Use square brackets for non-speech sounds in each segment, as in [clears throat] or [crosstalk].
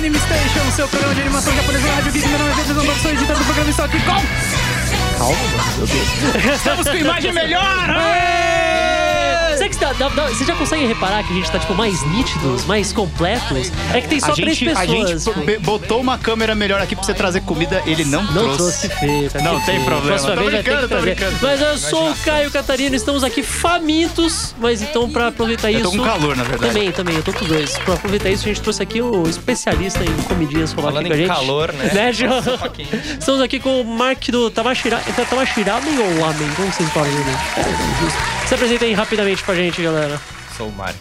Anime Station, seu programa de animação japonesa na Rádio Geek. Meu nome é Pedro Zandor, sou editor do programa. Estou aqui com... Calma, meu Deus. Estamos com imagem melhor! Será que você já consegue reparar que a gente tá, tipo, mais nítidos, mais completos? É que tem só A três gente, a pessoas. gente tipo, botou uma câmera melhor aqui pra você trazer comida, ele não, Não trouxe feio, tá Não tem feio. problema. Próxima Tô vez vai ter brincando, que tô trazer. brincando. Mas eu sou o Caio Catarino, estamos aqui famintos, mas então pra aproveitar Eu isso. tô com calor, na verdade. Também, também, eu tô com dois. Pra aproveitar isso, a gente trouxe aqui o especialista em comidinhas falar Falando aqui com a gente. calor, né? Né. Estamos aqui com o Mark do Tamashira. É ou Lamen? Como vocês falam, né? Se apresenta aí rapidamente pra gente, galera. Sou o Mark.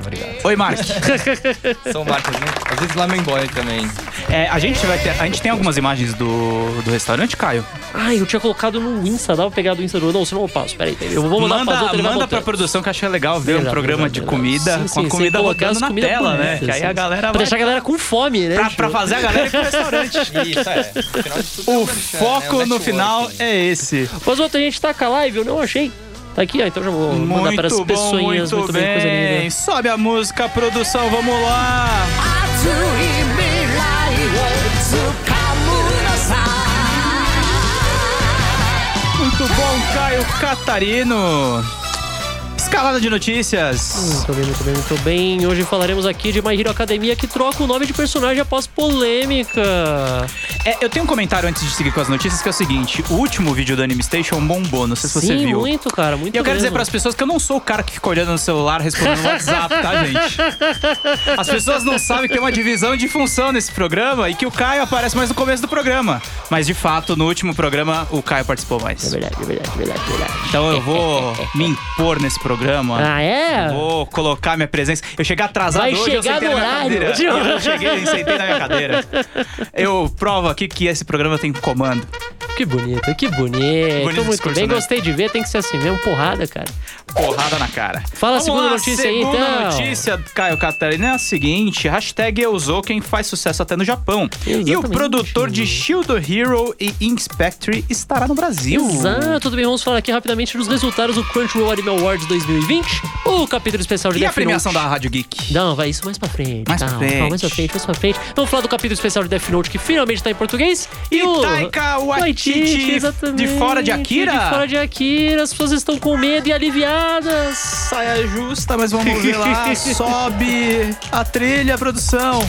Obrigado. Oi, Mark. [laughs] Sou o Mark, né? às vezes Lamen Boy também. É, a gente vai ter. A gente tem algumas imagens do, do restaurante, Caio? Ai, eu tinha colocado no Insta, dava pra pegar do Insta do. Não, senão eu passo. Peraí, peraí. Eu vou mandar manda pra outra, manda pra produção que eu acho legal ver um Verdade, programa verdade, de comida verdade. com Sim, a comida rodando na comidas tela, né? bonitas, Que aí a galera Pra vai. deixar a galera com fome, né? Pra, pra fazer a galera ir pro [laughs] restaurante. Isso, é. Afinal de tudo, é O um foco né? Um no final é esse. Mas outra gente tá com a live, eu não achei. Tá aqui, ó, então já vou mandar muito para as bom, pessoinhas. Muito, muito bem. bem, coisa linda. Sobe a música, produção, vamos lá! Muito bom, Caio Catarino! Escalada de notícias. Muito bem, muito bem, muito bem. Hoje falaremos aqui de My Hero Academia que troca o nome de personagem após polêmica. É, eu tenho um comentário antes de seguir com as notícias que é o seguinte: o último vídeo do Anime Station bombou, não sei se você Sim, viu. muito, cara, muito E eu quero dizer para as pessoas que eu não sou o cara que fica olhando no celular respondendo no WhatsApp, tá, [laughs] gente? As pessoas não sabem que tem uma divisão de função nesse programa e que o Caio aparece mais no começo do programa. Mas de fato, no último programa, o Caio participou É mais. verdade, é verdade, é verdade, é verdade. Então eu vou [laughs] me impor nesse programa. Ah, é? Vou colocar minha presença. Eu cheguei atrasado Vai hoje, eu sentei no na minha horário. cadeira. Eu cheguei sentei na minha cadeira. [laughs] Eu provo aqui que esse programa tem comando. Que bonito, que bonito. Bonito muito bem, né? gostei de ver, tem que ser assim mesmo, porrada, cara. Porrada na cara. Fala a Vamos segunda lá, notícia aí, segunda então. notícia, Caio Catarina, é a seguinte. Hashtag eu sou quem faz sucesso até no Japão. E o Exatamente. produtor de Shield Hero e Inspectory estará no Brasil. Exato, tudo bem, vamos falar aqui rapidamente dos resultados do Crunchyroll Anime Awards 2020, o capítulo especial de E a Death premiação Note. da Rádio Geek? Não, vai isso mais pra frente. Mais pra calma, frente. calma, mais pra frente, mais pra frente. Vamos falar do capítulo especial de Death Note que finalmente tá em português. E, o Taika Waititi, exatamente, de fora de Akira? De fora de Akira, as pessoas estão com medo e aliviadas. Saia justa, mas vamos ver lá. [laughs] Sobe a trilha, produção.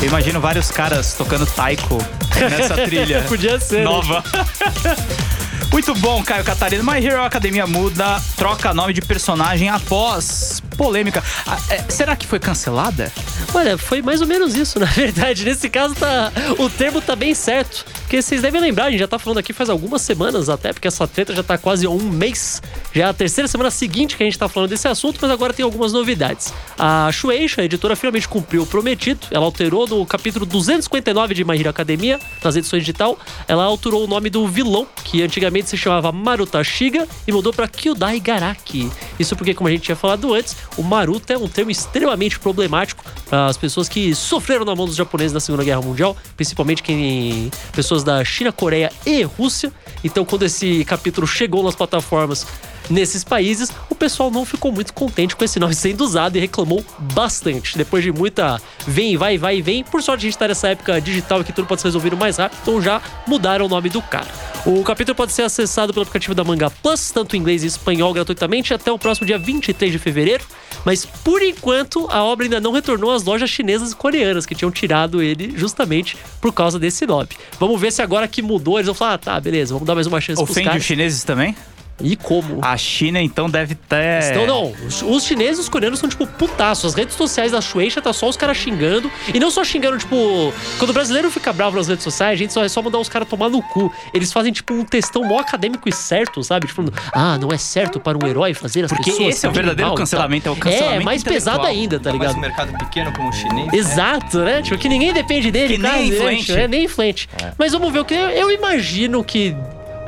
Eu imagino vários caras tocando taiko nessa trilha. [laughs] Podia ser. né? nova. [laughs] Muito bom, Caio Catarina. My Hero Academia muda, troca nome de personagem após polêmica. Ah, é, será que foi cancelada? Olha, foi mais ou menos isso, [laughs] na verdade. Nesse caso, tá, o termo tá bem certo. Porque vocês devem lembrar, a gente já tá falando aqui faz algumas semanas até, porque essa treta já tá quase um mês. Já é a terceira semana seguinte que a gente tá falando desse assunto, mas agora tem algumas novidades. A Shueisha, a editora, finalmente cumpriu o prometido. Ela alterou no capítulo 259 de My Hero Academia, nas edições digital, ela alterou o nome do vilão, que antigamente se chamava Maruta Shiga, e mudou pra Kyudai Garaki. Isso porque, como a gente tinha falado antes, o Maruta é um termo extremamente problemático para as pessoas que sofreram na mão dos japoneses na Segunda Guerra Mundial, principalmente quem pessoas da China, Coreia e Rússia. Então, quando esse capítulo chegou nas plataformas nesses países, o pessoal não ficou muito contente com esse nome sendo usado e reclamou bastante. Depois de muita vem, vai, vai e vem, por sorte a gente tá nessa época digital que tudo pode ser resolvido mais rápido, então já mudaram o nome do cara. O capítulo pode ser acessado pelo aplicativo da Manga Plus, tanto em inglês e espanhol gratuitamente, até o próximo dia 23 de fevereiro. Mas por enquanto a obra ainda não retornou às lojas chinesas e coreanas que tinham tirado ele justamente por causa desse nome. Vamos ver se agora que mudou eles vão falar: ah, tá, beleza, vamos dar mais uma chance Ofende os chineses também? E como? A China, então, deve ter. Então, não, os, chineses e os coreanos são, tipo, putaço. As redes sociais da Shueisha tá só os caras xingando. E não só xingando, tipo... Quando o brasileiro fica bravo nas redes sociais, a gente só é só mandar os caras tomar no cu. Eles fazem, tipo, um textão mó acadêmico e certo, sabe? Tipo, ah, não é certo para um herói fazer as Porque pessoas... esse é o verdadeiro mal cancelamento, é o cancelamento É, mais pesado ainda, tá mais ligado? um mercado pequeno como o chinês. né? Exato, né? Tipo, que ninguém depende dele, Que nem quase, é né? influente. Tipo, É nem influente. Mas vamos ver o que. Eu imagino que.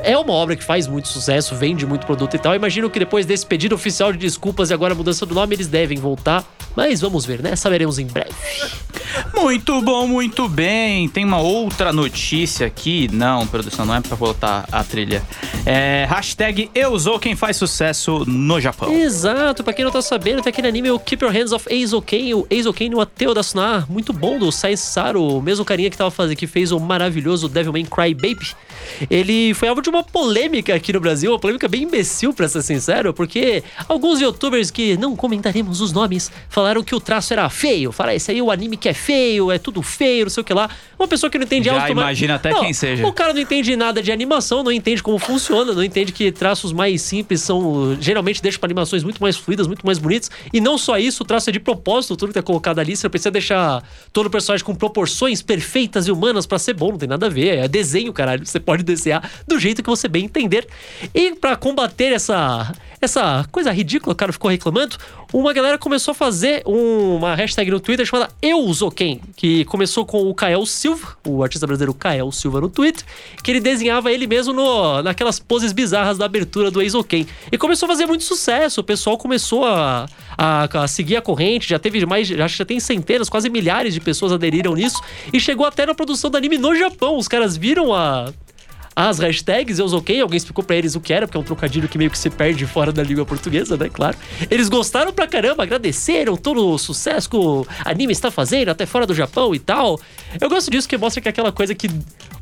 É uma obra que faz muito sucesso, vende muito produto e tal. Imagino que depois desse pedido oficial de desculpas e agora a mudança do nome, eles devem voltar. Mas vamos ver, né? Saberemos em breve. Muito bom, muito bem. Tem uma outra notícia aqui. Não, produção, não é pra botar a trilha. É, hashtag eu sou quem faz sucesso no Japão. Exato, pra quem não tá sabendo, tem aquele anime o Keep Your Hands Off Eizouken, o Eizouken no Ateu da Sunar, muito bom, do Sai Saru, o mesmo carinha que tava fazendo, que fez o maravilhoso Devilman Cry Baby. Ele foi alvo de uma polêmica aqui no Brasil, uma polêmica bem imbecil, pra ser sincero, porque alguns youtubers que não comentaremos os nomes falaram que o traço era feio. Falaram, esse aí é o anime que é feio, é tudo feio, não sei o que lá. Uma pessoa que não entende Já automa- imagina até Não, quem seja. O cara não entende nada de animação, não entende como funciona, não entende que traços mais simples são geralmente deixam para animações muito mais fluidas, muito mais bonitas. E não só isso, o traço é de propósito, tudo que tá colocado ali, você não precisa deixar todo o personagem com proporções perfeitas e humanas pra ser bom, não tem nada a ver, é desenho, caralho. Você pode desenhar do jeito que você bem entender. E pra combater essa essa coisa ridícula, o cara ficou reclamando, uma galera começou a fazer um- uma hashtag no Twitter chamada EuZoken, que começou com o Kael Silva, o artista brasileiro Kael Silva no Twitter, que ele desenhava ele mesmo no, naquelas poses bizarras da abertura do Eizoken. E começou a fazer muito sucesso, o pessoal começou a, a, a seguir a corrente, já teve mais, acho que já tem centenas, quase milhares de pessoas aderiram nisso, e chegou até na produção do anime no Japão. Os caras viram a, as hashtags, eu ok, alguém explicou pra eles o que era, porque é um trocadilho que meio que se perde [laughs] fora da língua portuguesa, né? Claro. Eles gostaram pra caramba, agradeceram todo o sucesso que o anime está fazendo, até fora do Japão e tal. Eu gosto disso, que mostra que é aquela coisa que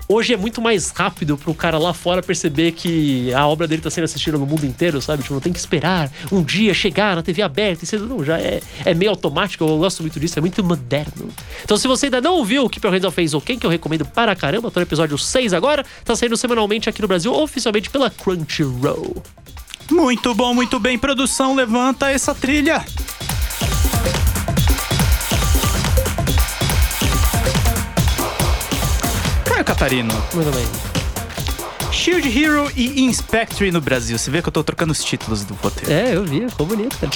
hoje é muito mais rápido pro cara lá fora perceber que a obra dele tá sendo assistida no mundo inteiro, sabe? Tipo, não tem que esperar um dia chegar na TV aberta e ser, não, já é, é meio automático, eu gosto muito disso, é muito moderno. Então, se você ainda não ouviu o Keep Your Hands Off Face OK, que eu recomendo para caramba, tô no episódio 6 agora, tá saindo semanalmente aqui no Brasil, oficialmente pela Crunchyroll. Muito bom, muito bem. Produção, levanta essa trilha. Caio Catarino, Muito bem. Shield Hero e Inspectory no Brasil. Você vê que eu tô trocando os títulos do roteiro. É, eu vi, ficou bonito. [laughs]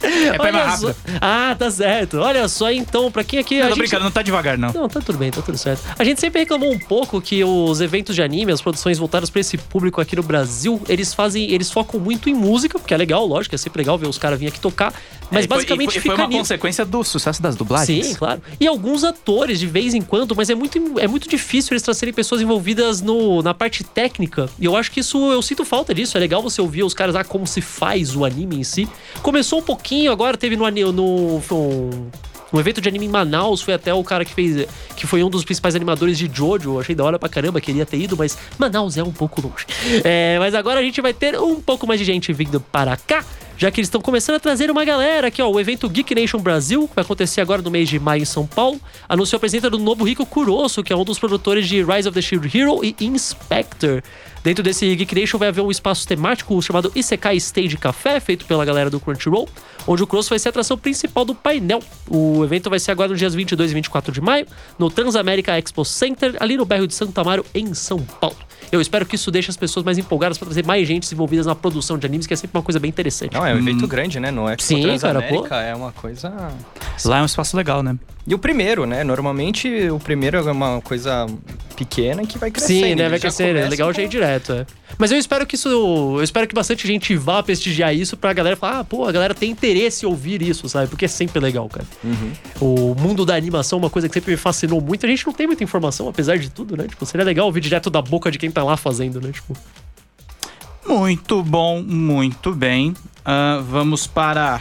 É pra ir mais rápido. Ah, tá certo. Olha só, então, pra quem aqui. Não, tô gente- brincando, não tá devagar, não. Não, tá tudo bem, tá tudo certo. A gente sempre reclamou um pouco que os eventos de anime, as produções voltadas pra esse público aqui no Brasil, eles fazem, eles focam muito em música, porque é legal, lógico, é sempre legal ver os caras virem aqui tocar, mas É, e foi- basicamente e foi, fica foi uma nisso. consequência do sucesso das dublagens. Sim, claro. E alguns atores de vez em quando, mas é muito, é muito difícil eles trazerem pessoas envolvidas no, na parte técnica. E eu acho que isso, eu sinto falta disso. É legal você ouvir os caras, ah, como se faz o anime em si. Começou um pouquinho, agora teve no, no um, um evento de anime em Manaus, foi até o cara que fez, que foi um dos principais animadores de Jojo. Eu achei da hora pra caramba, queria ter ido, mas Manaus é um pouco longe. É, mas agora a gente vai ter um pouco mais de gente vindo para cá já que eles estão começando a trazer uma galera aqui, ó. O evento Geek Nation Brasil, que vai acontecer agora no mês de maio em São Paulo, anunciou a presença do novo Rico Kuroso, que é um dos produtores de Rise of the Shield Hero e Inspector. Dentro desse Geek Nation vai haver um espaço temático chamado Isekai Stage Café, feito pela galera do Crunchyroll, onde o Kuroso vai ser a atração principal do painel. O evento vai ser agora nos dias 22 e 24 de maio, no Transamérica Expo Center, ali no bairro de Santo Amaro, em São Paulo. Eu espero que isso deixe as pessoas mais empolgadas para trazer mais gente envolvidas na produção de animes, que é sempre uma coisa bem interessante. Não, é um evento grande, né? Não é tipo Sim, cara, Transamérica, é uma coisa... Lá é um espaço legal, né? E o primeiro, né? Normalmente o primeiro é uma coisa pequena que vai crescendo. Sim, né? Vai crescer. É legal com- já ir direto, é. Mas eu espero que isso. Eu espero que bastante gente vá prestigiar isso pra galera falar, ah, pô, a galera tem interesse em ouvir isso, sabe? Porque é sempre legal, cara. O mundo da animação é uma coisa que sempre me fascinou muito. A gente não tem muita informação, apesar de tudo, né? Tipo, seria legal ouvir direto da boca de quem tá lá fazendo, né? Tipo. Muito bom, muito bem. Ah, vamos para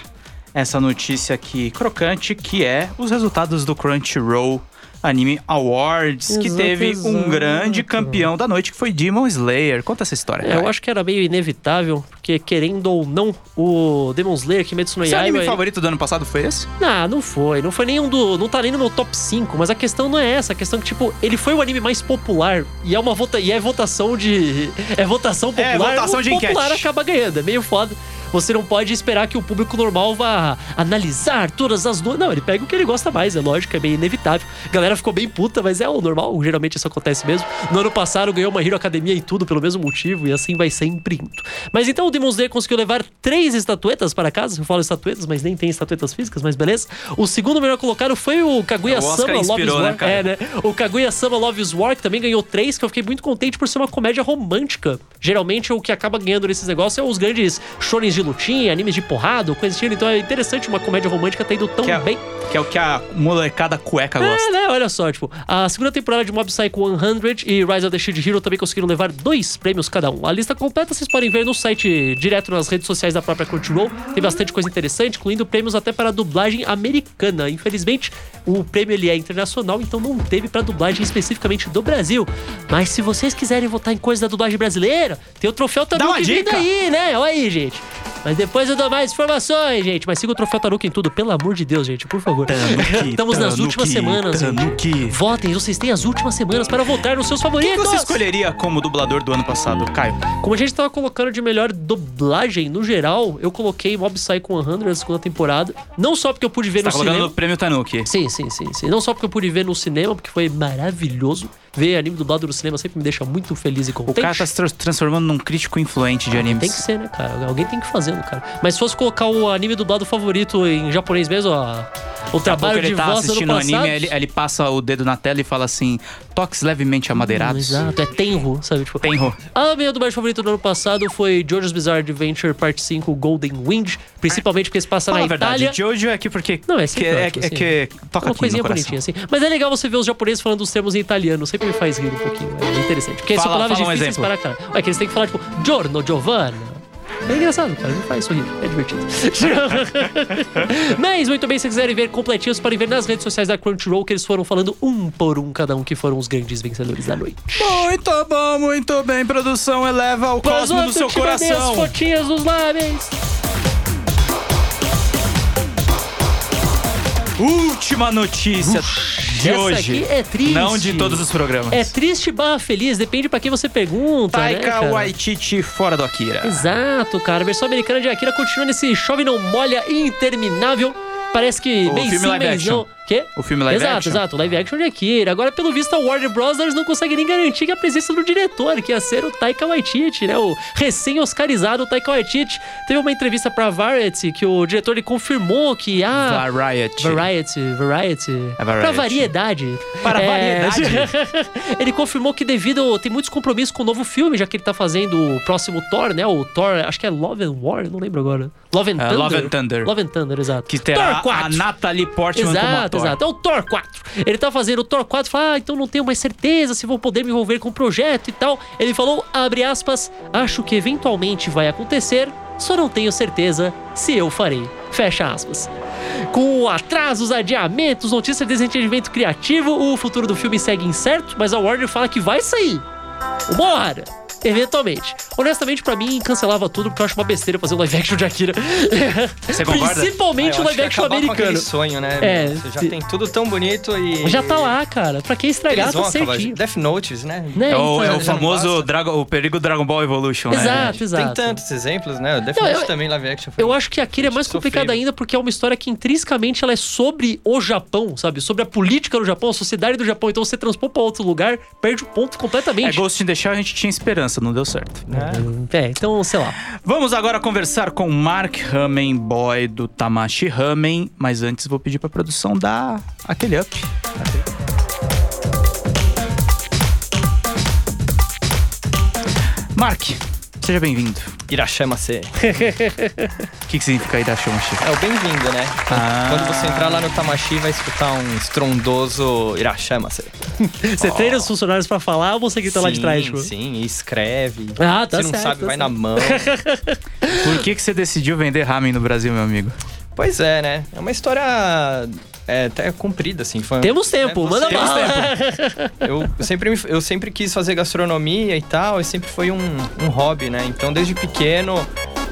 essa notícia aqui crocante, que é os resultados do Crunchyroll Anime Awards, que Exato, teve exato. um grande campeão da noite, que foi Demon Slayer. Conta essa história. É, eu acho que era meio inevitável, porque querendo ou não, o Demon Slayer Kimetsu no Seu Yaiba... anime ele- favorito do ano passado foi esse? Não, não foi. Não foi nenhum do. Não tá nem no meu top 5. Mas a questão não é essa. A questão é que, tipo, ele foi o anime mais popular. E é uma vota... e é votação de. [laughs] É votação É, popular. votação o de popular enquete. acaba ganhando. É meio foda. Você não pode esperar que o público normal vá analisar todas as no... Não, ele pega o que ele gosta mais, é lógico, é bem inevitável. A galera ficou bem puta, mas é o normal, geralmente isso acontece mesmo. No ano passado ganhou uma Hero Academia e tudo pelo mesmo motivo, e assim vai sempre indo. Mas então o Demon Slayer conseguiu levar três estatuetas para casa. Eu falo estatuetas, mas nem tem estatuetas físicas, mas beleza. O segundo melhor colocado foi o Kaguya-sama Oscar Love is né, War. cara? é, né? O Kaguya-sama Love is War, que também ganhou três, que eu fiquei muito contente por ser uma comédia romântica. Geralmente o que acaba ganhando nesses negócios é os grandes shonens de lutinha, animes de porrada, coisa assim. Então é interessante uma comédia romântica tá indo tão Que é- bem. Que é o que a molecada cueca É, gosta. né? Olha só, tipo, a segunda temporada de Mob Psycho 100 e Rise of the Shield Hero também conseguiram levar dois prêmios cada um. A lista completa vocês podem ver no site, direto nas redes sociais da própria Crunchyroll. Tem bastante coisa interessante, incluindo prêmios até para a dublagem americana. Infelizmente, o prêmio ele é internacional, então não teve para dublagem especificamente do Brasil. Mas se vocês quiserem votar em coisa da dublagem brasileira, tem o troféu Tanuki uma vindo dica. aí, né? Olha aí, gente. Mas depois eu dou mais informações, gente. Mas siga o troféu Tanuki em tudo, pelo amor de Deus, gente, por favor. [laughs] Estamos nas últimas semanas, gente. Tanuki. Votem, vocês têm as últimas semanas para votar nos seus Quem favoritos. você escolheria como dublador do ano passado, Caio? Como a gente tava colocando de melhor dublagem no geral, eu coloquei Mob Psycho 100 na segunda temporada. Não só porque eu pude ver Tá no colocando cinema. no prêmio Tanuki. Sim, sim, sim, sim. Não só porque eu pude ver no cinema, porque foi maravilhoso. Ver anime dublado no cinema sempre me deixa muito feliz e O contente. cara tá se tra- transformando num crítico influente de animes. Tem que ser, né, cara? Alguém tem que fazer, cara? Mas se fosse colocar o anime dublado favorito em japonês mesmo, ó, o trabalho de ele tá voz assistindo o anime, ele, ele passa o dedo na tela e fala assim: toques levemente amadeirados. Exato, é Tenro, sabe? Tipo, Tenro. A minha dublagem favorita do ano passado foi JoJo's Bizarre Adventure Parte 5 Golden Wind, principalmente porque se passa Fala na a verdade, Itália. Jojo é aqui porque. Não, é que, sempre é, ótimo, é assim. que toca Uma aqui coisinha no coração. bonitinha, assim. Mas é legal você ver os japoneses falando os termos em italiano. Sempre me faz rir um pouquinho. É interessante. Porque são Fala- palavras fala um difíceis exemplo. para cá. É que eles têm que falar, tipo, Giorno, Giovanna. É engraçado, cara. Me faz sorrir. É divertido. [laughs] Mas, muito bem, se quiserem ver completinhos, podem ver nas redes sociais da Crunchyroll que eles foram falando um por um, cada um, que foram os grandes vencedores da noite. Muito bom, muito bem. Produção eleva o Pois cosmo do seu mandei as coração. fotinhas dos lábios. Última notícia de essa hoje. é triste. Não de todos os programas. É triste barra feliz, depende pra quem você pergunta, né, Taika cara? Waititi fora do Akira. Exato, cara. A versão americana de Akira continua nesse chove não molha interminável. Parece que O filme sim, live action. não. Quê? O filme live exato, action. exato. Live action de Akira. Agora, pelo visto, a Warner Bros. não consegue nem garantir que a presença do diretor, que ia ser o Taika Waititi, né? O recém-oscarizado Taika Waititi. Teve uma entrevista pra Variety que o diretor ele confirmou que ah, Variety. Variety, Variety. É Variety. Pra variedade. Para variedade. [laughs] ele confirmou que devido. Tem muitos compromissos com o novo filme, já que ele tá fazendo o próximo Thor, né? O Thor, acho que é Love and War, não lembro agora. Love and É, Thunder. Love and Thunder. Love and Thunder, exato. Que terá Thor 4. a Natalie Portman Exato, ator. exato. É o Thor 4. Ele tá fazendo o Thor 4 fala, ah, então não tenho mais certeza se vou poder me envolver com o projeto e tal. Ele falou, abre aspas, acho que eventualmente vai acontecer, só não tenho certeza se eu farei. Fecha aspas. Com atrasos, adiamentos, notícias de desentendimento criativo, o futuro do filme segue incerto, mas a Warner fala que vai sair. Uma hora. Eventualmente. Honestamente, pra mim, cancelava tudo porque eu acho uma besteira fazer um live action de Akira. Você concorda? Principalmente Ah, o eu live action acabar com americano. sonho, né? É, Você já tem tudo tão bonito e. Já tá lá, cara. Pra que estragar, tá certinho. Death Notes, né? Né? É o, é Então, o famoso. Dragon, o perigo Dragon Ball Evolution, né? Exato, exato. Tem tantos exemplos, né? Death Não, Note também, live action. foi Eu acho que Akira é mais sofrível. complicada ainda porque é uma história que intrinsecamente ela é sobre o Japão, sabe? Sobre a política do Japão, a sociedade do Japão. Então você transpor pra outro lugar, perde o ponto É completamente. Ghost in the Shell a gente tinha esperança, não deu certo. É, então, sei lá. Vamos agora conversar com Mark Ramen, boy do Tamashi Ramen, mas antes vou pedir pra produção dar aquele up. Mark, seja bem-vindo. Irachama-se. [laughs] O que, que significa Irashamashi? É o bem-vindo, né? Ah. Quando você entrar lá no Tamashi, vai escutar um estrondoso Irachama-se. Você treina os funcionários pra falar ou você grita lá de trás? Tipo? Sim, escreve. Ah, tá Se não certo, sabe, tá vai certo. na mão. [laughs] Por que, que você decidiu vender ramen no Brasil, meu amigo? pois é, né? É uma história é, até comprida, assim. Foi, Temos tempo, É, manda você- bala. Eu sempre, eu sempre quis fazer gastronomia e tal, e sempre foi um, um hobby, né? Então, desde pequeno,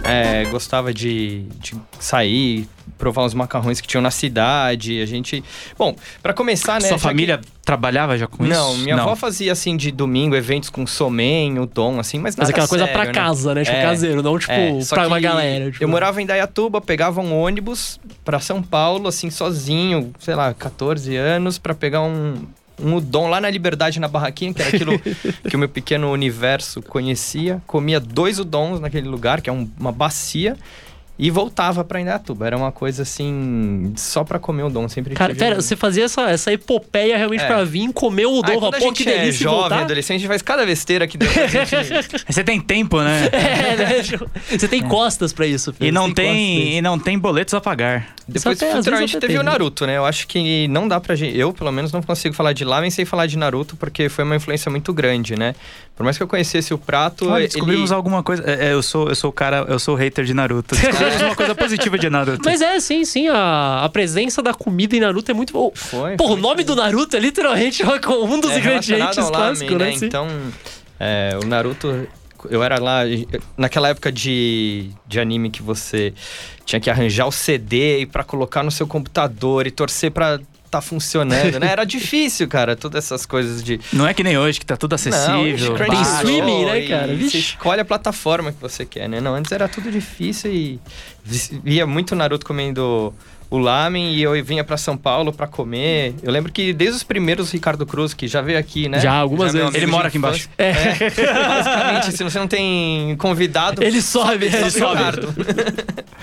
é, gostava de, de sair, provar os macarrões que tinham na cidade. A gente. Bom, pra começar, né? Sua família trabalhava já com que... isso? Não, minha avó fazia assim de domingo eventos com somen, o dom, assim, mas Mas nada aquela coisa sério, pra né? casa, né? Tipo, É. caseiro, não tipo É, pra uma que galera. Tipo. Eu morava em Dayatuba, pegava um ônibus pra São Paulo, assim, sozinho, sei lá, 14 anos, pra pegar um, um udon lá na Liberdade, na barraquinha, que era aquilo [laughs] que o meu pequeno universo conhecia. Comia dois udons naquele lugar, que é um- uma bacia. E voltava pra Indaiatuba. Era uma coisa assim, só pra comer o dom. Sempre Cara, tive pera, você fazia essa, essa epopeia realmente É. pra vir comer o Aí, dom, quando falar, a pô, que delícia é jovem, voltar. adolescente, a gente faz cada besteira que deu pra gente. [laughs] Você tem tempo, né? É, né? Você tem costas pra isso, filho. E não tem, isso. e não tem boletos a pagar. Depois, até- futuramente, teve tem, o né? Naruto, né? Eu acho que não dá pra gente. Eu, pelo menos, não consigo falar de lamen sem falar de Naruto, porque foi uma influência muito grande, né? Por mais que eu conhecesse o prato. Olha, ele- descobrimos alguma coisa. É, é, eu sou, eu sou o cara, eu sou o hater de Naruto. Descobrimos uma coisa positiva de Naruto. Mas é, sim, sim. A, a presença da comida em Naruto é muito. Oh, Foi. Foi o nome do Naruto é literalmente um dos É ingredientes clássicos, né? Sim. Então, é, o Naruto. Eu era lá, naquela época de, de anime que você tinha que arranjar o CD e pra colocar no seu computador e torcer pra tá funcionando, né? Era [laughs] difícil, cara, todas essas coisas de. Não é que nem hoje, que tá tudo acessível. Não, Tem streaming, né, cara? Você escolhe a plataforma que você quer, né? Não, antes era tudo difícil e vi- via muito Naruto comendo o lamen e eu vinha pra São Paulo pra comer. Eu lembro que desde os primeiros Ricardo Cruz, que já veio aqui, né? Já, algumas meu vezes. Ele mora aqui embaixo. infância. É, basicamente, se você não tem convidado, Ele sobe, ele sobe o sobe. Ricardo. [laughs]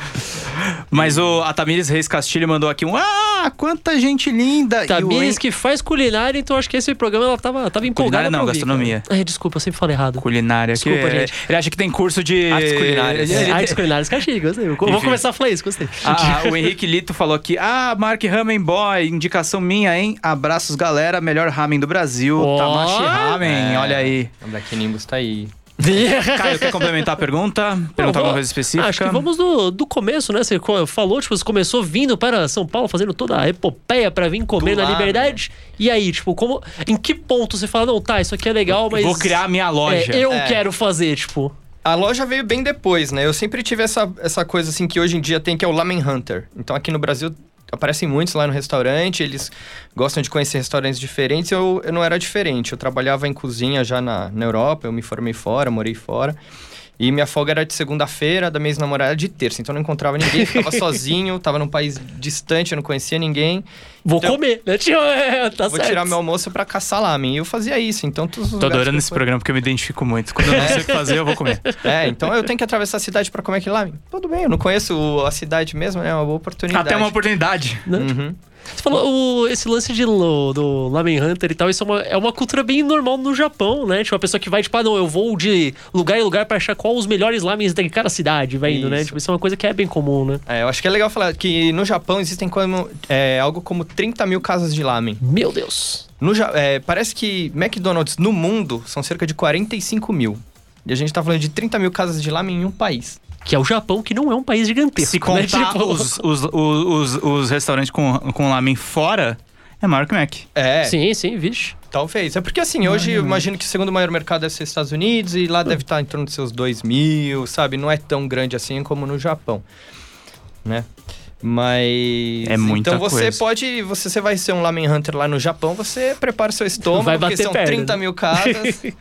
Mas o a Tamires Reis Castilho mandou aqui um. Ah, quanta gente linda! O Tamires que faz culinária, então acho que esse programa ela tava, tava empolgada. Culinária não, ouvir, gastronomia. Ai, desculpa, eu sempre falei errado. Culinária. que Desculpa, é- gente. Ele acha que tem curso de. Artes culinárias. É, Artes culinárias, caxiga, gostei. Eu vou começar a falar isso, gostei. Ah, o Henrique Lito falou aqui: Ah, Mark Ramen Boy, indicação minha, hein? Abraços, galera. Melhor ramen do Brasil. Ó. Tamashi Ramen, É. olha aí. O Black Nimbus tá aí. [laughs] Caio, quer complementar a pergunta? Perguntar alguma coisa específica? Acho que vamos do, do começo, né? Você falou, tipo, você começou vindo para São Paulo, fazendo toda a epopeia pra vir comer Do na lado, Liberdade. E aí, tipo, como, em que ponto você fala, não, tá, isso aqui é legal, mas. Vou criar a minha loja. É, eu É. quero fazer, tipo. A loja veio bem depois, né? Eu sempre tive essa, essa coisa assim que hoje em dia tem, que é o Lamen Hunter. Então aqui no Brasil aparecem muitos lá no restaurante, eles gostam de conhecer restaurantes diferentes. Eu, eu não era diferente. Eu trabalhava em cozinha já na, na Europa, eu me formei fora, morei fora. E minha folga era de segunda-feira, da minha ex-namorada de terça. Então eu não encontrava ninguém, ficava [laughs] sozinho, tava num país distante, eu não conhecia ninguém. Vou Então- comer, né? [laughs] Tio, é, tá Vou certo. tirar meu almoço pra caçar lamen. E eu fazia isso, então todos os Tô adorando esse fui- programa porque eu me identifico muito. Quando eu não sei o que fazer, eu vou comer. [laughs] É, então eu tenho que atravessar a cidade pra comer aquele lamen. Tudo bem, eu não conheço a cidade mesmo, né? É uma boa oportunidade. Até uma oportunidade. Uhum. Você falou o- esse lance de, lo- do Lamen Hunter e tal, isso é uma, é uma cultura bem normal no Japão, né? Tipo, a pessoa que vai, tipo, ah, não, eu vou de lugar em lugar pra achar qual os melhores lamens de cada cidade, vai indo, né? Isso. Tipo, isso é uma coisa que é bem comum, né? É, eu acho que é legal falar que no Japão existem como, é, algo como 30 mil casas de lamen. Meu Deus. No, é, parece que McDonald's no mundo são cerca de 45 mil. E a gente tá falando de 30 mil casas de lamen em um país. Que é o Japão, que não é um país gigantesco. Se né? contar [laughs] Tipo, os, os, os, os, os restaurantes com, com lamen fora, é maior que o Mac. É, Sim, sim, vixe. talvez. É porque assim, hoje eu imagino que o segundo maior mercado deve ser Estados Unidos e lá deve estar em torno dos seus 2 mil, sabe? Não é tão grande assim como no Japão, né? Mas. É muita Então você coisa. pode. Você, você vai ser um Lamen Hunter lá no Japão, você prepara o seu estômago, Vai porque bater são perna, 30 né? mil casas. [laughs]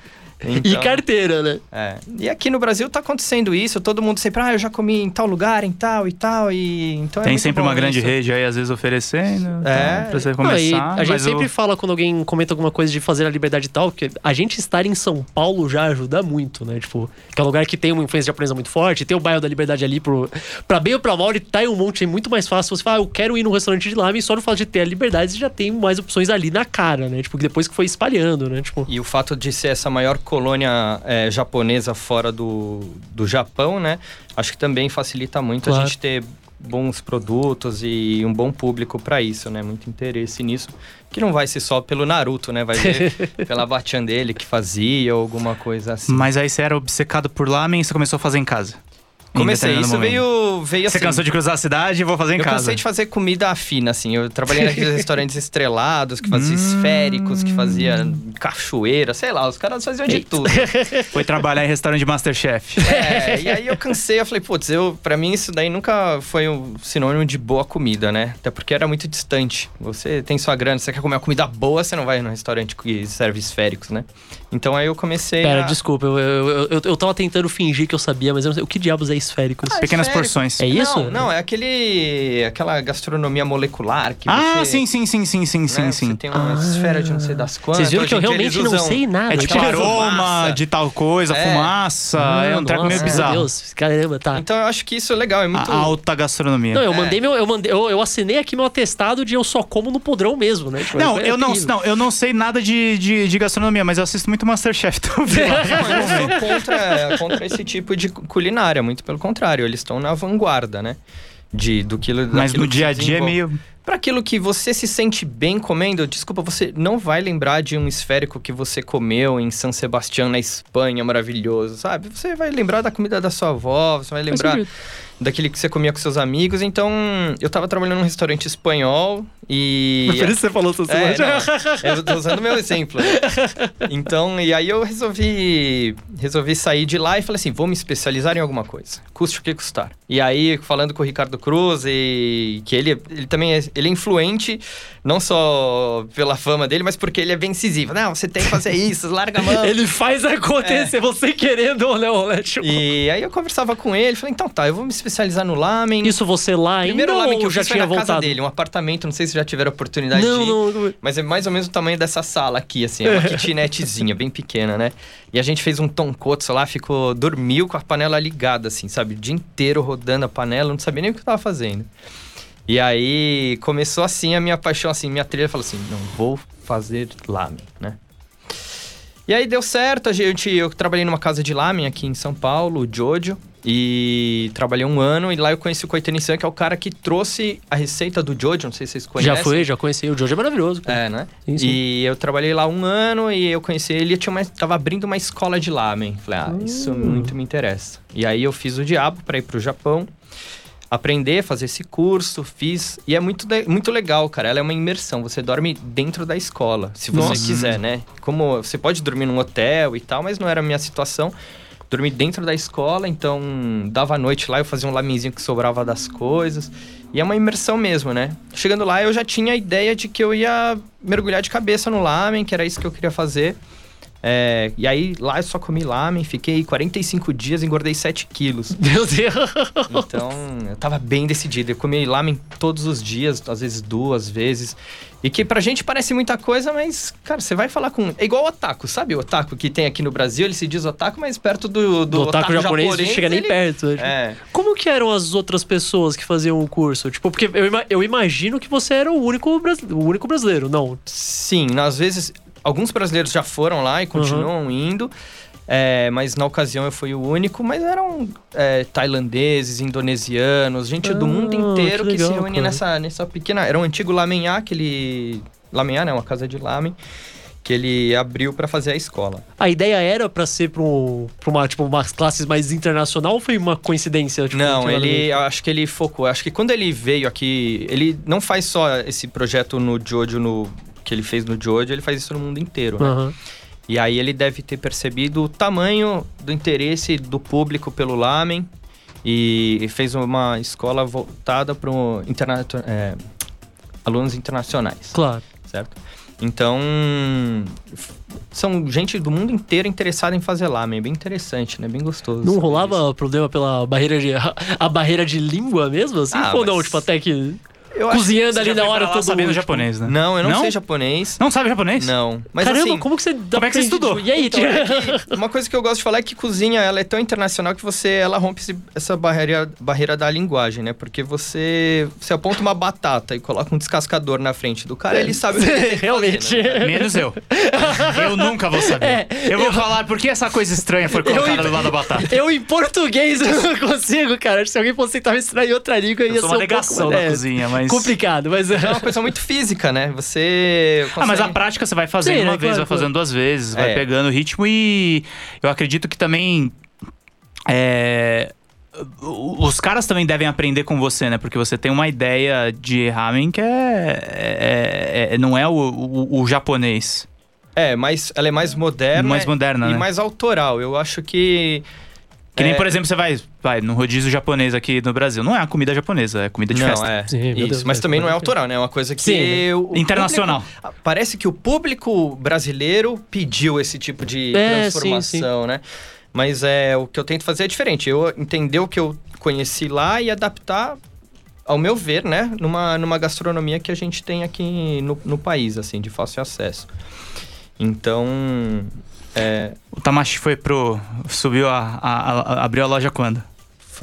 E Então, carteira, né? É. E aqui no Brasil tá acontecendo isso, todo mundo sempre, ah, eu já comi em tal lugar, em tal e tal, e então é Tem muito sempre uma grande isso. rede aí, às vezes, oferecendo. É. tá, Pra você Não, começar. e a gente sempre o- fala quando alguém comenta alguma coisa de fazer a liberdade e tal, porque a gente estar em São Paulo já ajuda muito, né? Tipo, que é um lugar que tem uma influência japonesa muito forte, tem o bairro da liberdade ali pro, pra bem ou pra mal, ele tá em um monte, é muito mais fácil você falar, ah, eu quero ir num restaurante de lamen, só no fato de ter a liberdade, você já tem mais opções ali na cara, né? Tipo, depois que foi espalhando, né? Tipo, E o fato de ser essa maior colônia é, japonesa fora do, do Japão, né? Acho que também facilita muito Claro. a gente ter bons produtos e um bom público pra isso, né? Muito interesse nisso. Que não vai ser só pelo Naruto, né? Vai ser [laughs] pela Batian dele que fazia ou alguma coisa assim. Mas aí você era obcecado por lamen e você começou a fazer em casa. Em Comecei, isso momento. veio, veio Você assim. cansou de cruzar a cidade e vou fazer em eu casa. cansei de fazer comida fina, assim. Eu trabalhei naqueles [laughs] restaurantes estrelados, que fazia esféricos, que fazia cachoeira, sei lá, os caras faziam de tudo. [laughs] Foi trabalhar em restaurante de Masterchef. É, e aí eu cansei, eu falei, putz, eu, pra mim isso daí nunca foi um sinônimo de boa comida, né? Até porque era muito distante. Você tem sua grana, você quer comer uma comida boa, você não vai no restaurante que serve esféricos, né? Então aí eu comecei pera, a... desculpa, eu, eu, eu, eu tava tentando fingir que eu sabia, mas eu não sei, o que diabos é esféricos? Pequenas esférico. porções. É isso? Não, não, é aquele. aquela gastronomia molecular que Ah, você. sim, sim, sim, sim, sim, né, sim, Você sim. tem uma esfera de não sei das quantas. Vocês viram que eu realmente não sei nada. É tipo aroma fumaça. de tal coisa, É. fumaça. é um treco meio bizarro. Meu Deus, caramba, tá. Então eu acho que isso é legal, é muito. A alta gastronomia. Não, eu É. mandei meu. Eu, mandei, eu, eu assinei aqui meu atestado de eu só como no podrão mesmo, né? Tipo, Não, é eu não, não, eu não sei nada de, de, de gastronomia, mas eu assisto muito Masterchef [laughs] também. Não, eu sou contra, contra esse tipo de culinária, muito pelo contrário, eles estão na vanguarda, né? De, do quilo, mas no que dia a dia é meio. Pra aquilo que você se sente bem comendo, desculpa, você não vai lembrar de um esférico que você comeu em San Sebastián, na Espanha, maravilhoso, sabe? Você vai lembrar da comida da sua avó, você vai lembrar. Daquele que você comia com seus amigos. Então, eu tava trabalhando num restaurante espanhol e. Por isso você falou São É, não, eu tô usando o meu exemplo. Então, e aí eu resolvi resolvi sair de lá e falei assim, vou me especializar em alguma coisa, custe o que custar. E aí, falando com o Ricardo Cruz, e que ele, ele também é, ele é influente, não só pela fama dele, mas porque ele é bem incisivo. Não, você tem que fazer isso, larga a mão. [laughs] Ele faz acontecer, você querendo ou não, né? Tipo, E aí eu conversava com ele, falei, então tá, eu vou me especializar no lamen. Isso você lá ainda Primeiro lamen que eu já tinha na casa voltado? dele, um apartamento, não sei se já tiveram oportunidade Não, de ir. não, não. Mas é mais ou menos o tamanho dessa sala aqui, assim. É uma [laughs] kitnetzinha, bem pequena, né? E a gente fez um tonkotsu lá, ficou... Dormiu com a panela ligada, assim, sabe? O dia inteiro rodando a panela, não sabia nem o que eu tava fazendo. E aí, começou assim a minha paixão, assim. Minha trilha falou assim, não, vou fazer lamen, né? E aí deu certo, a gente, eu trabalhei numa casa de lamen aqui em São Paulo, o Jojo. E trabalhei um ano e lá eu conheci o Koitani-san, que é o cara que trouxe a receita do Jojo, não sei se vocês conhecem. Já foi, já conheci. O Jojo é maravilhoso. cara. É, né? Sim, sim. E eu trabalhei lá um ano e eu conheci ele e tinha uma, tava abrindo uma escola de lamen. Falei, ah, isso Hum. muito me interessa. E aí eu fiz o diabo para ir pro Japão, aprender, fazer esse curso, fiz. E é muito, muito legal, cara. Ela é uma imersão. Você dorme dentro da escola, se você Nossa. quiser, né? Como você pode dormir num hotel e tal, mas não era a minha situação. Dormi dentro da escola, então dava a noite lá, eu fazia um lamenzinho que sobrava das coisas. E é uma imersão mesmo, né? Chegando lá, eu já tinha a ideia de que eu ia mergulhar de cabeça no lamen, que era isso que eu queria fazer. É, e aí, lá eu só comi lamen, fiquei 45 dias, engordei 7 quilos. [laughs] Meu Deus. Então, eu tava bem decidido. Eu comi lamen todos os dias, às vezes duas vezes. E que pra gente parece muita coisa, mas, cara, você vai falar com. É igual o otaku, sabe? O otaku que tem aqui no Brasil, ele se diz otaku, mas perto do, do, Do otaku japonês, não chega nem ele- perto. É. Como que eram as outras pessoas que faziam o curso? Tipo, porque eu, eu imagino que você era o único, o único brasileiro, não. Sim, às vezes alguns brasileiros já foram lá e continuam indo. é, mas na ocasião eu fui o único, mas eram é, tailandeses, indonesianos, gente do Ah, mundo inteiro que que, se legal, reúne cara. nessa, nessa pequena. Era um antigo lamenhá, aquele. Lamenhá, né? Uma casa de lamen, que ele abriu pra fazer a escola. A ideia era pra ser pra, um, uma, tipo, umas classes mais internacional ou foi uma coincidência? Tipo, Não, que ele, acho que ele focou. Acho que quando ele veio aqui, ele não faz só esse projeto no Jojo, no, que ele fez no Jojo, ele faz isso no mundo inteiro, né? Aham. E aí ele deve ter percebido o tamanho do interesse do público pelo lamen e fez uma escola voltada para interna é, alunos internacionais, Claro. certo? Então, são gente do mundo inteiro interessada em fazer lamen, é bem interessante, né? Bem gostoso. Não rolava disso. problema pela barreira de. [laughs] A barreira de língua mesmo, assim? Ah, ou não? Tipo, até que. Eu Cozinhando ali na hora todo sabendo tipo, japonês, né? Não, eu não, Não? sei japonês. Não sabe japonês? Não, mas Caramba, assim, como que você. como é que você estudou? E aí, Então, é que [laughs] uma coisa que eu gosto de falar é que cozinha ela é tão internacional que você ela rompe esse- essa barreira, barreira da linguagem, né? Porque você você aponta uma batata e coloca um descascador na frente do cara, ele sabe o que ele que fazer, Realmente. né? Menos eu. Eu nunca vou saber. É, eu vou falar por que essa coisa estranha foi colocada do lado da batata. [laughs] Eu em português eu não consigo, cara. Se alguém fosse tentar me ensinar em outra língua, ia Eu sou ser uma um pouco negação da é, cozinha, mas... complicado, mas [laughs] É uma coisa muito física, né? Você Ah, mas a consegue- prática você vai fazendo Sim, uma né? vez, Claro, vai fazendo duas vezes, vai É. pegando o ritmo e eu acredito que também. É, os caras também devem aprender com você, né? Porque você tem uma ideia de ramen que é, é- é- não é o, o- o japonês. É, mas ela é mais moderna, Mais moderna, e né? mais autoral. Eu acho que Que nem, É. por exemplo, você vai, vai no rodízio japonês aqui no Brasil. Não é a comida japonesa, é comida de não, festa. é. Sim, isso. Deus, mas mas também não é autoral, né? É uma coisa que. Sim, né? o- Internacional. público- parece que o público brasileiro pediu esse tipo de É, sim, transformação, né? Mas é o que eu tento fazer é diferente. Eu entender o que eu conheci lá e adaptar, ao meu ver, né? Numa, numa gastronomia que a gente tem aqui no, no país, assim, de fácil acesso. Então, é, O Tamashi foi pro. subiu a, a- a- abriu a loja quando?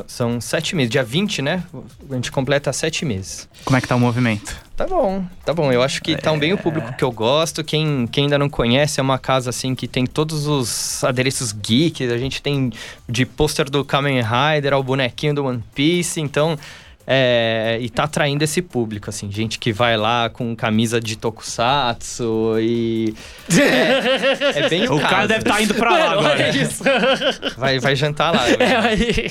são sete meses. Dia 20, né? A gente completa sete meses. Como é que tá o movimento? Tá bom, tá bom. Eu acho que tá um bem o público que eu gosto. Quem, quem ainda não conhece, é uma casa assim que tem todos os adereços geeks. A gente tem de pôster do Kamen Rider ao bonequinho do One Piece. Então, é, e tá atraindo esse público, assim. Gente que vai lá com camisa de tokusatsu e... [laughs] É, é bem o, O cara deve estar indo pra lá Mano, [laughs] agora. olha isso. Vai, vai jantar lá. É, aí.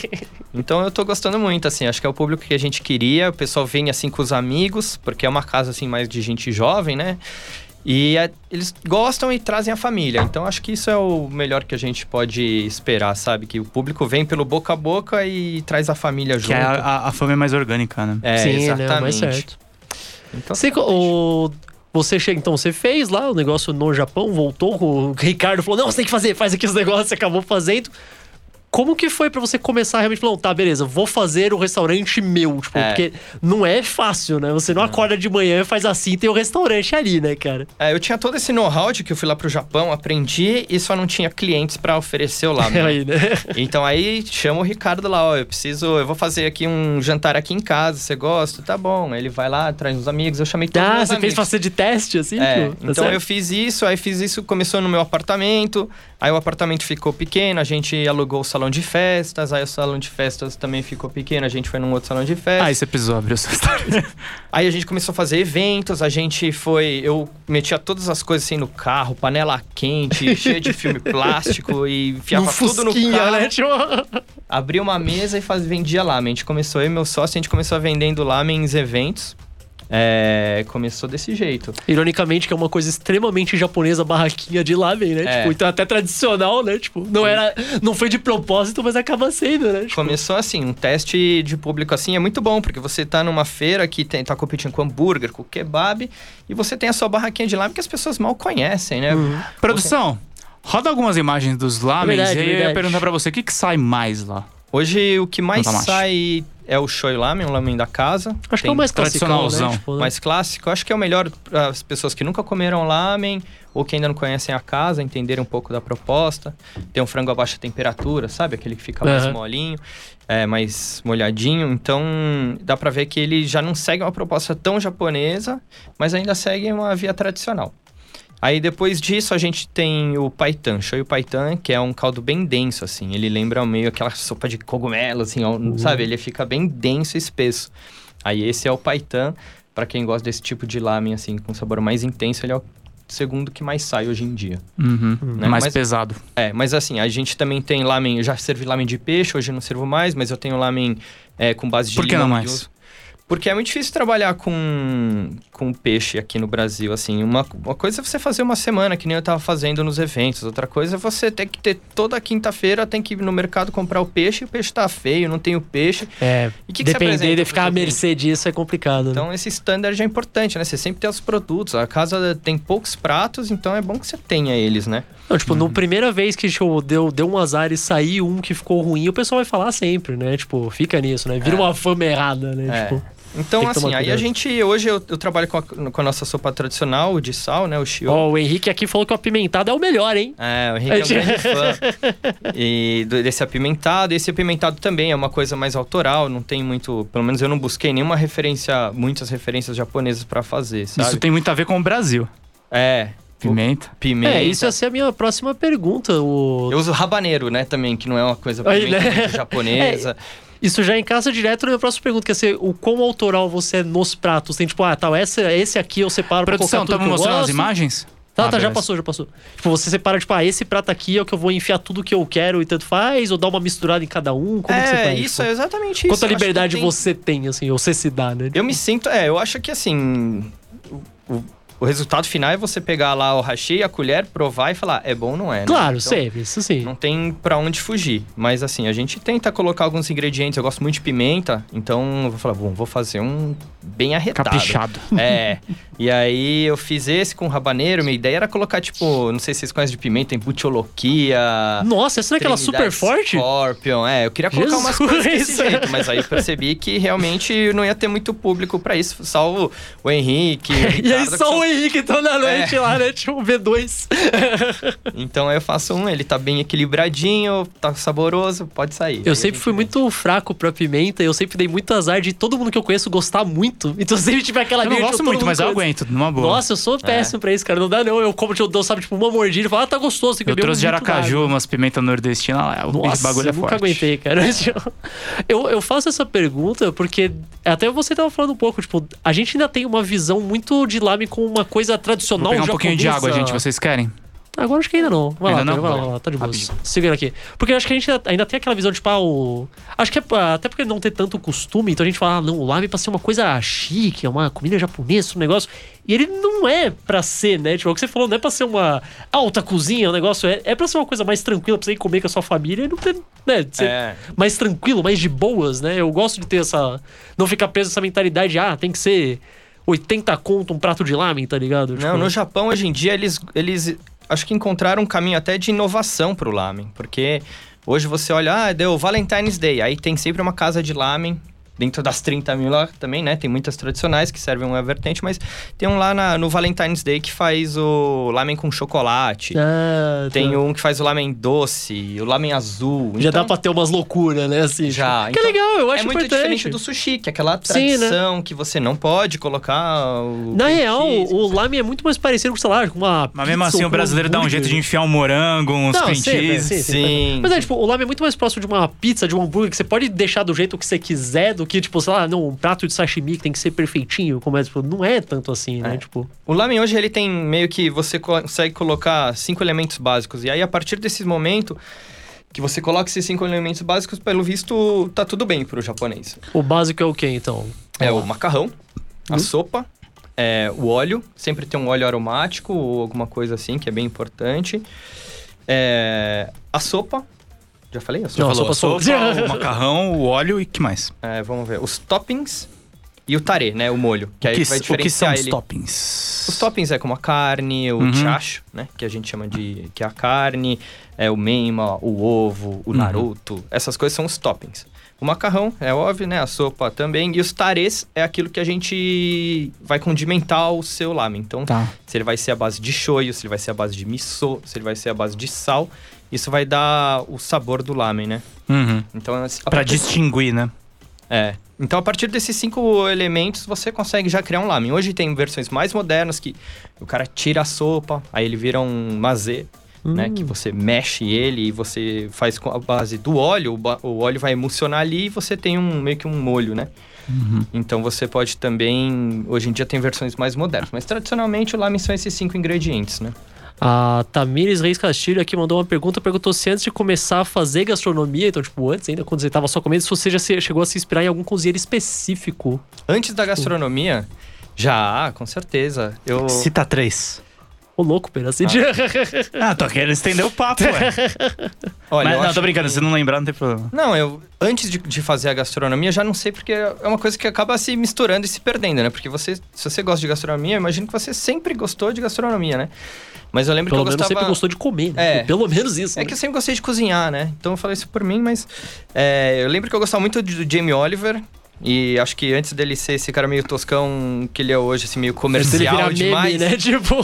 Então eu tô gostando muito, assim, acho que é o público que a gente queria. O pessoal vem assim com os amigos, porque é uma casa assim mais de gente jovem, né? E é- eles gostam e trazem a família. Então acho que isso é o melhor que a gente pode esperar, sabe? Que o público vem pelo boca a boca e traz a família junto. Que é a, a, a fama é mais orgânica, né? É, Sim, exatamente. né? Mais certo. Então, Você, o, você chega, então, você fez lá o negócio no Japão, voltou, o Ricardo falou: não, você tem que fazer, faz aqui os negócios, você acabou fazendo. Como que foi pra você começar a realmente falar, tá, beleza, vou fazer o restaurante meu? Tipo, É. porque não é fácil, né? Você não acorda de manhã e faz assim, tem o restaurante ali, né, cara? É, eu tinha todo esse know-how de que eu fui lá pro Japão, aprendi e só não tinha clientes pra oferecer lá. [laughs] Aí, né? Então aí chama o Ricardo lá, ó, eu preciso, eu vou fazer aqui um jantar aqui em casa, você gosta? Tá bom. Ele vai lá, traz uns amigos, eu chamei todos os Ah, você amigos. fez fazer de teste, assim? É, tipo, tá então eu fiz isso, aí fiz isso, começou no meu apartamento, aí o apartamento ficou pequeno, a gente alugou o salão de festas, aí o salão de festas também ficou pequeno, a gente foi num outro salão de festas. Aí você precisou abrir o seu restaurante. [laughs] Aí a gente começou a fazer eventos, a gente foi. Eu metia todas as coisas assim no carro, panela quente, [laughs] cheia de filme plástico e enfiava Um tudo no carro. né? Tipo... Abri uma mesa e faz, vendia lamen. A gente começou, eu e meu sócio, a gente começou vendendo lamen em eventos. É, começou desse jeito. Ironicamente, que é uma coisa extremamente japonesa, barraquinha de lamen, né? É. Tipo, então até tradicional, né? Tipo, não era. Não foi de propósito, mas acaba sendo, né? Tipo, Começou assim, um teste de público assim é muito bom, porque você tá numa feira que tem, tá competindo com hambúrguer, com kebab, e você tem a sua barraquinha de lamen que as pessoas mal conhecem, né? Produção, roda algumas imagens dos lamens Verdade, e aí eu ia perguntar pra você, o que, que sai mais lá? Hoje o que mais sai é o shoyu lamen, o lamen da casa. acho que Tem é o mais clássico, tradicionalzão. né? Tipo, né? mais clássico. Acho que é o melhor para as pessoas que nunca comeram lamen ou que ainda não conhecem a casa, entenderem um pouco da proposta. Tem um frango a baixa temperatura, sabe? Aquele que fica mais molinho, é, mais molhadinho. Então, dá pra ver que ele já não segue uma proposta tão japonesa, mas ainda segue uma via tradicional. Aí depois disso a gente tem o paitan, shoyu paitan, que é um caldo bem denso assim. Ele lembra meio aquela sopa de cogumelo assim, ó, sabe? Ele fica bem denso e espesso. Aí esse é o paitan, Pra quem gosta desse tipo de lamen assim, com sabor mais intenso, ele é o segundo que mais sai hoje em dia. Uhum. Né? Mais Mas- pesado. É, mas assim, a gente também tem lamen, eu já servi lamen de peixe, hoje eu não servo mais, mas eu tenho lamen é, com base de Por que limão não e mais? Porque é muito difícil trabalhar com, com peixe aqui no Brasil, assim. Uma, uma coisa é você fazer uma semana, que nem eu tava fazendo nos eventos. Outra coisa é você ter que ter toda quinta-feira, tem que ir no mercado comprar o peixe, e o peixe tá feio, não tem o peixe. É, E que que você depender apresenta de ficar à mercê disso é complicado. né? Então, esse standard é importante, né? Você sempre tem os produtos. A casa tem poucos pratos, então é bom que você tenha eles, né? Não, tipo, no primeira vez que tipo, deu, deu um azar e saiu um que ficou ruim, o pessoal vai falar sempre, né? Tipo, fica nisso, né? Vira uma fama errada, né? É. Tipo, Então, assim, aí a gente... Hoje eu, eu trabalho com a, com a nossa sopa tradicional, o de sal, né? O shio. ó, o Henrique aqui falou que o apimentado é o melhor, hein? É, o Henrique é um [laughs] grande fã. E desse apimentado. Esse apimentado também é uma coisa mais autoral, não tem muito. Pelo menos eu não busquei nenhuma referência, muitas referências japonesas pra fazer, sabe? Isso tem muito a ver com o Brasil. É. Pimenta. Pimenta. É, isso ia ser a minha próxima pergunta. O... Eu uso rabaneiro, né, também, que não é uma coisa Aí, né? japonesa. [laughs] Isso já encaixa direto na minha próxima pergunta, que é ser o quão autoral você é nos pratos. Tem tipo, ah, tal, essa, esse aqui eu separo Produção, pra colocar tudo estamos que eu mostrando as gosto. imagens? Tá, Ah, tá, já passou, já passou. Tipo, você separa, tipo, ah, esse prato aqui é o que eu vou enfiar tudo que eu quero e tanto faz, ou dá uma misturada em cada um? Como que você é, faz? isso, tipo? é exatamente isso. Quanta liberdade tem- você tem, assim, ou você se dá, né? Eu me sinto, é, eu acho que assim, o, o o resultado final é você pegar lá o hashi, a colher, provar e falar, é bom ou não é, né? Claro, Então, sempre, isso sim. Não tem pra onde fugir. Mas assim, a gente tenta colocar alguns ingredientes. Eu gosto muito de pimenta, então eu vou falar, bom, vou fazer um bem arretado. Caprichado. [laughs] É. E aí eu fiz esse com rabaneiro. Minha ideia era colocar, tipo, não sei se vocês conhecem de pimenta, tem butioloquia. Nossa, essa não é aquela super forte? Scorpion. É, eu queria colocar umas Jesus! coisas desse jeito, mas aí eu percebi que realmente não ia ter muito público pra isso, salvo o Henrique. o [laughs] E aí Ricardo, só o Henrique toda noite É. lá, né? Tipo, V2. [laughs] Então aí eu faço um, ele tá bem equilibradinho, tá saboroso, pode sair. Aí Eu a sempre fui vê. muito fraco pra pimenta, eu sempre dei muito azar de todo mundo que eu conheço gostar muito. Então sempre tive aquela Eu não gosto muito, mas eu aguento, numa boa. Nossa, eu sou péssimo pra isso, cara. Não dá não. Eu como, eu dou, sabe, tipo, uma mordida e falo, ah, tá gostoso. Eu trouxe de Aracaju, umas pimentas nordestinas lá. O Nossa, bagulho é eu nunca forte. aguentei, cara. [laughs] Eu, eu faço essa pergunta porque até você tava falando um pouco, tipo, a gente ainda tem uma visão muito de lamen com uma coisa tradicional Vou pegar um pouquinho de japonesa. água, gente. Vocês querem? Agora acho que ainda não. Vai Ainda lá, não? Vai lá, Vai. lá, tá de boa. Segura aqui. Porque acho que a gente ainda- tem aquela visão, tipo, ah, o. Acho que é até porque não ter tanto costume, então a gente fala, ah, não, o lamen é pra ser uma coisa chique, é uma comida japonesa, um negócio. E ele não é pra ser, né? Tipo, é o que você falou, não é pra ser uma alta cozinha, o negócio é, é pra ser uma coisa mais tranquila, pra você ir comer com a sua família e não ter, né? Ser É. mais tranquilo, mais de boas, né? Eu gosto de ter essa. Não ficar preso nessa mentalidade, de, ah, tem que ser 80 conto um prato de lamen, tá ligado? Não, Tipo, no Japão, hoje em dia, eles, eles acho que encontraram um caminho até de inovação pro lamen. Porque hoje você olha, ah, deu Valentine's Day. Aí tem sempre uma casa de lamen. Dentro das 30 mil lá também, né? Tem muitas tradicionais que servem uma vertente, mas tem um lá na- no Valentine's Day que faz o lamen com chocolate. Ah, Tem tá. um que faz o lamen doce, o lamen azul. Já Então, dá pra ter umas loucuras, né? Assim, Já, tipo, que então, legal, eu acho É muito importante. diferente do sushi, que é aquela Sim, né? tradição que você não pode colocar o Na real, cheese. o lamen é muito mais parecido com, sei lá, com uma. Mas mesmo assim, o com um brasileiro dá um jeito de enfiar um morango, uns Não, cream cheese. sim, sim. Sim. Mas é, tipo, o lamen é muito mais próximo de uma pizza, de um hambúrguer, que você pode deixar do jeito que você quiser, do que, tipo, sei lá, não, um prato de sashimi que tem que ser perfeitinho, como é, tipo, não é tanto assim, né? É. Tipo, O lamen hoje ele tem meio que você consegue colocar cinco elementos básicos. E aí, a partir desse momento que você coloca esses cinco elementos básicos, pelo visto, tá tudo bem pro japonês. o básico é o quê, então? É o macarrão, a sopa, é, o óleo. Sempre tem um óleo aromático ou alguma coisa assim, que é bem importante. É, a sopa. Já falei? A sopa? Não, Falou, sopa, sopa, sopa. o macarrão, o óleo e que mais? É, vamos ver. Os toppings e o tare, né? O molho. Que O aí que, vai o que são diferenciar os ele. toppings? Os toppings é como a carne, o Uhum. chacho, né? Que a gente chama de... Que é a carne, é o meima, o ovo, o Uhum. naruto. Essas coisas são os toppings. O macarrão, é óbvio, né? A sopa também. E os tares é aquilo que a gente vai condimentar o seu lamen. Então, Tá. se ele vai ser a base de shoyu, se ele vai ser a base de miso, se ele vai ser a base de sal. Isso vai dar o sabor do lamen, né? Uhum. Então, assim, a Pra partir- distinguir, né? é. Então, a partir desses cinco elementos, você consegue já criar um lamen. Hoje tem versões mais modernas que o cara tira a sopa, aí ele vira um mazê, né? Hum. Que você mexe ele e você faz com a base do óleo. O, óleo vai emulsionar ali e você tem um meio que um molho, né? Então, você pode também... Hoje em dia tem versões mais modernas. Mas, tradicionalmente, o lamen são esses cinco ingredientes, né? A Tamires Reis Castilho aqui mandou uma pergunta, perguntou se antes de começar a fazer gastronomia, então, tipo, antes ainda, quando você tava só comendo, se você já se- chegou a se inspirar em algum cozinheiro específico. Antes da gastronomia... Já, com certeza. Eu... Cita três. Ô, louco, Pedro, assim, de... [laughs] Ah, tô querendo estender o papo, ué. [laughs] Olha, Mas não, tô brincando, que- se não lembrar, não tem problema. Não, eu antes de, de fazer a gastronomia já não sei porque é uma coisa que acaba se misturando e se perdendo, né? Porque você, se você gosta de gastronomia, eu imagino que você sempre gostou de gastronomia, né? Mas eu lembro Pelo que eu menos gostava sempre gostou de comer, né? É. [laughs] Pelo menos isso. É né? que eu sempre gostei de cozinhar, né? Então eu falei isso por mim, mas é, eu lembro que eu gostava muito de- do Jamie Oliver. E acho que antes dele ser esse cara meio toscão que ele é hoje, assim, meio comercial demais. meme, né? [laughs] Tipo...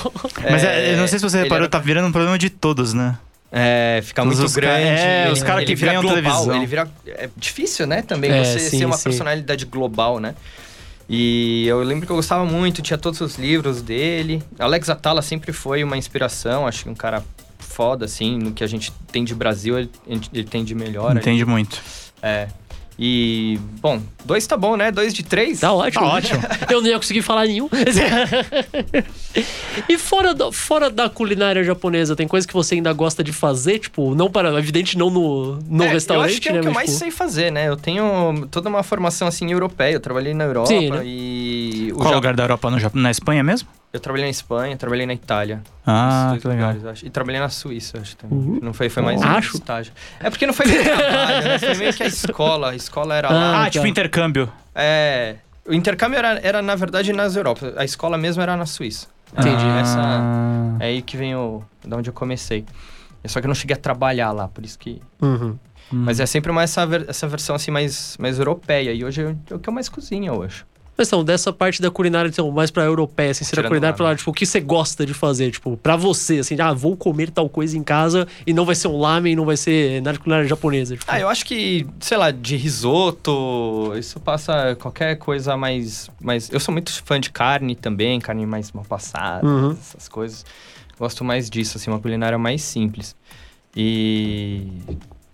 Mas é, eu não sei se você reparou, era- tá virando um problema de todos, né? É, fica Todos muito os ca- grande. é, os cara ele que vira ganham global. televisão. Ele vira. É difícil, né? Também É, você sim, ser uma sim. personalidade global, né? E eu lembro que eu gostava muito, tinha todos os livros dele. Alex Atala sempre foi uma inspiração, acho que um cara foda, assim, no que a gente tem de Brasil, ele, ele tem de melhor. Entende muito. É. E, bom, dois tá bom, né? Dois de três? Tá ótimo. Tá ótimo. [laughs] Eu não ia conseguir falar nenhum. [laughs] e fora, do- fora da culinária japonesa, tem coisa que você ainda gosta de fazer? Tipo, não para. Evidente, não no, no É, restaurante, Eu acho que é né? o que eu mais tipo, sei fazer, né? Eu tenho toda uma formação, assim, europeia. Eu trabalhei na Europa Sim, né? e... o Qual Ja- lugar da Europa no Japão? Na Espanha mesmo? Eu trabalhei na Espanha, trabalhei na Itália. Ah, que legal. lugares, eu acho. E trabalhei na Suíça, acho também. Não foi, foi mais um Acho. estágio. É porque não foi meio trabalho, né? Foi meio que a escola. A escola era lá. Ah, Ah, tipo tá. intercâmbio. É. O intercâmbio era, era, na verdade, nas Europas. A escola mesmo era na Suíça. Entendi. Essa, Ah. é aí que vem o. Da onde eu comecei. Só que eu não cheguei a trabalhar lá, por isso que. Uhum. Mas é sempre mais essa, essa versão assim mais, mais europeia. E hoje é o que eu mais cozinho, eu acho. Mas então, dessa parte da culinária, então, mais pra europeia, assim, ser a Tirando culinária pra lá, né? tipo, o que você gosta de fazer? Tipo, pra você, assim, ah, vou comer tal coisa em casa e não vai ser um lamen, não vai ser nada de culinária japonesa. Tipo. Ah, eu acho que, sei lá, de risoto, isso passa qualquer coisa mais, mais. Eu sou muito fã de carne também, carne mais mal passada, Uhum. essas coisas. Gosto mais disso, assim, uma culinária mais simples. E.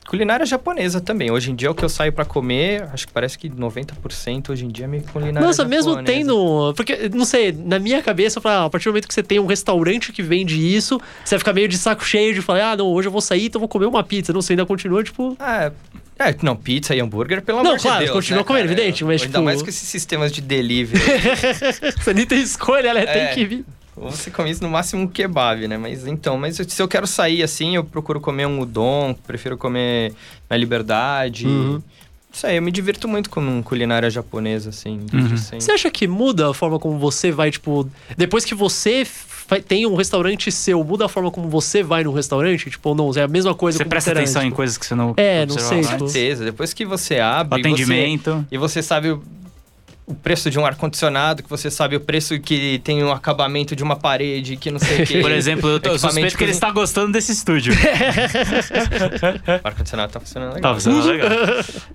Culinária japonesa também. Hoje em dia, o que eu saio pra comer, acho que parece que 90% hoje em dia é meio culinária Nossa, mesmo japonesa. tendo. Porque, não sei, na minha cabeça, ah, a partir do momento que você tem um restaurante que vende isso, você vai ficar meio de saco cheio de falar, ah, não, hoje eu vou sair, então eu vou comer uma pizza. Não sei, ainda continua, tipo. Ah, é, não, pizza e hambúrguer, pelo Não, amor claro, de Deus. continua né, comendo, cara? evidente, mas, Ainda tipo- mais com esses sistemas de delivery. [laughs] você nem tem escolha, né? Tem É. que vir. Você come isso no máximo um kebab, né? Mas então, mas se eu quero sair assim, eu procuro comer um udon, prefiro comer na liberdade. Uhum. Isso aí, eu me divirto muito com culinária japonesa, assim, desde Uhum. sempre. Você acha que muda a forma como você vai, tipo, depois que você tem um restaurante seu, muda a forma como você vai no restaurante? Tipo, ou não, é a mesma coisa Você presta era atenção antes, em coisas que você não. É, não sei, tipo- Com certeza, depois que você abre. O atendimento. Você, e você sabe o, preço de um ar-condicionado, que você sabe o preço que tem o acabamento de uma parede, que não sei o quê. Por exemplo, eu, tô, suspeito que ele está gostando desse estúdio. O ar-condicionado tá funcionando legal. tá funcionando legal.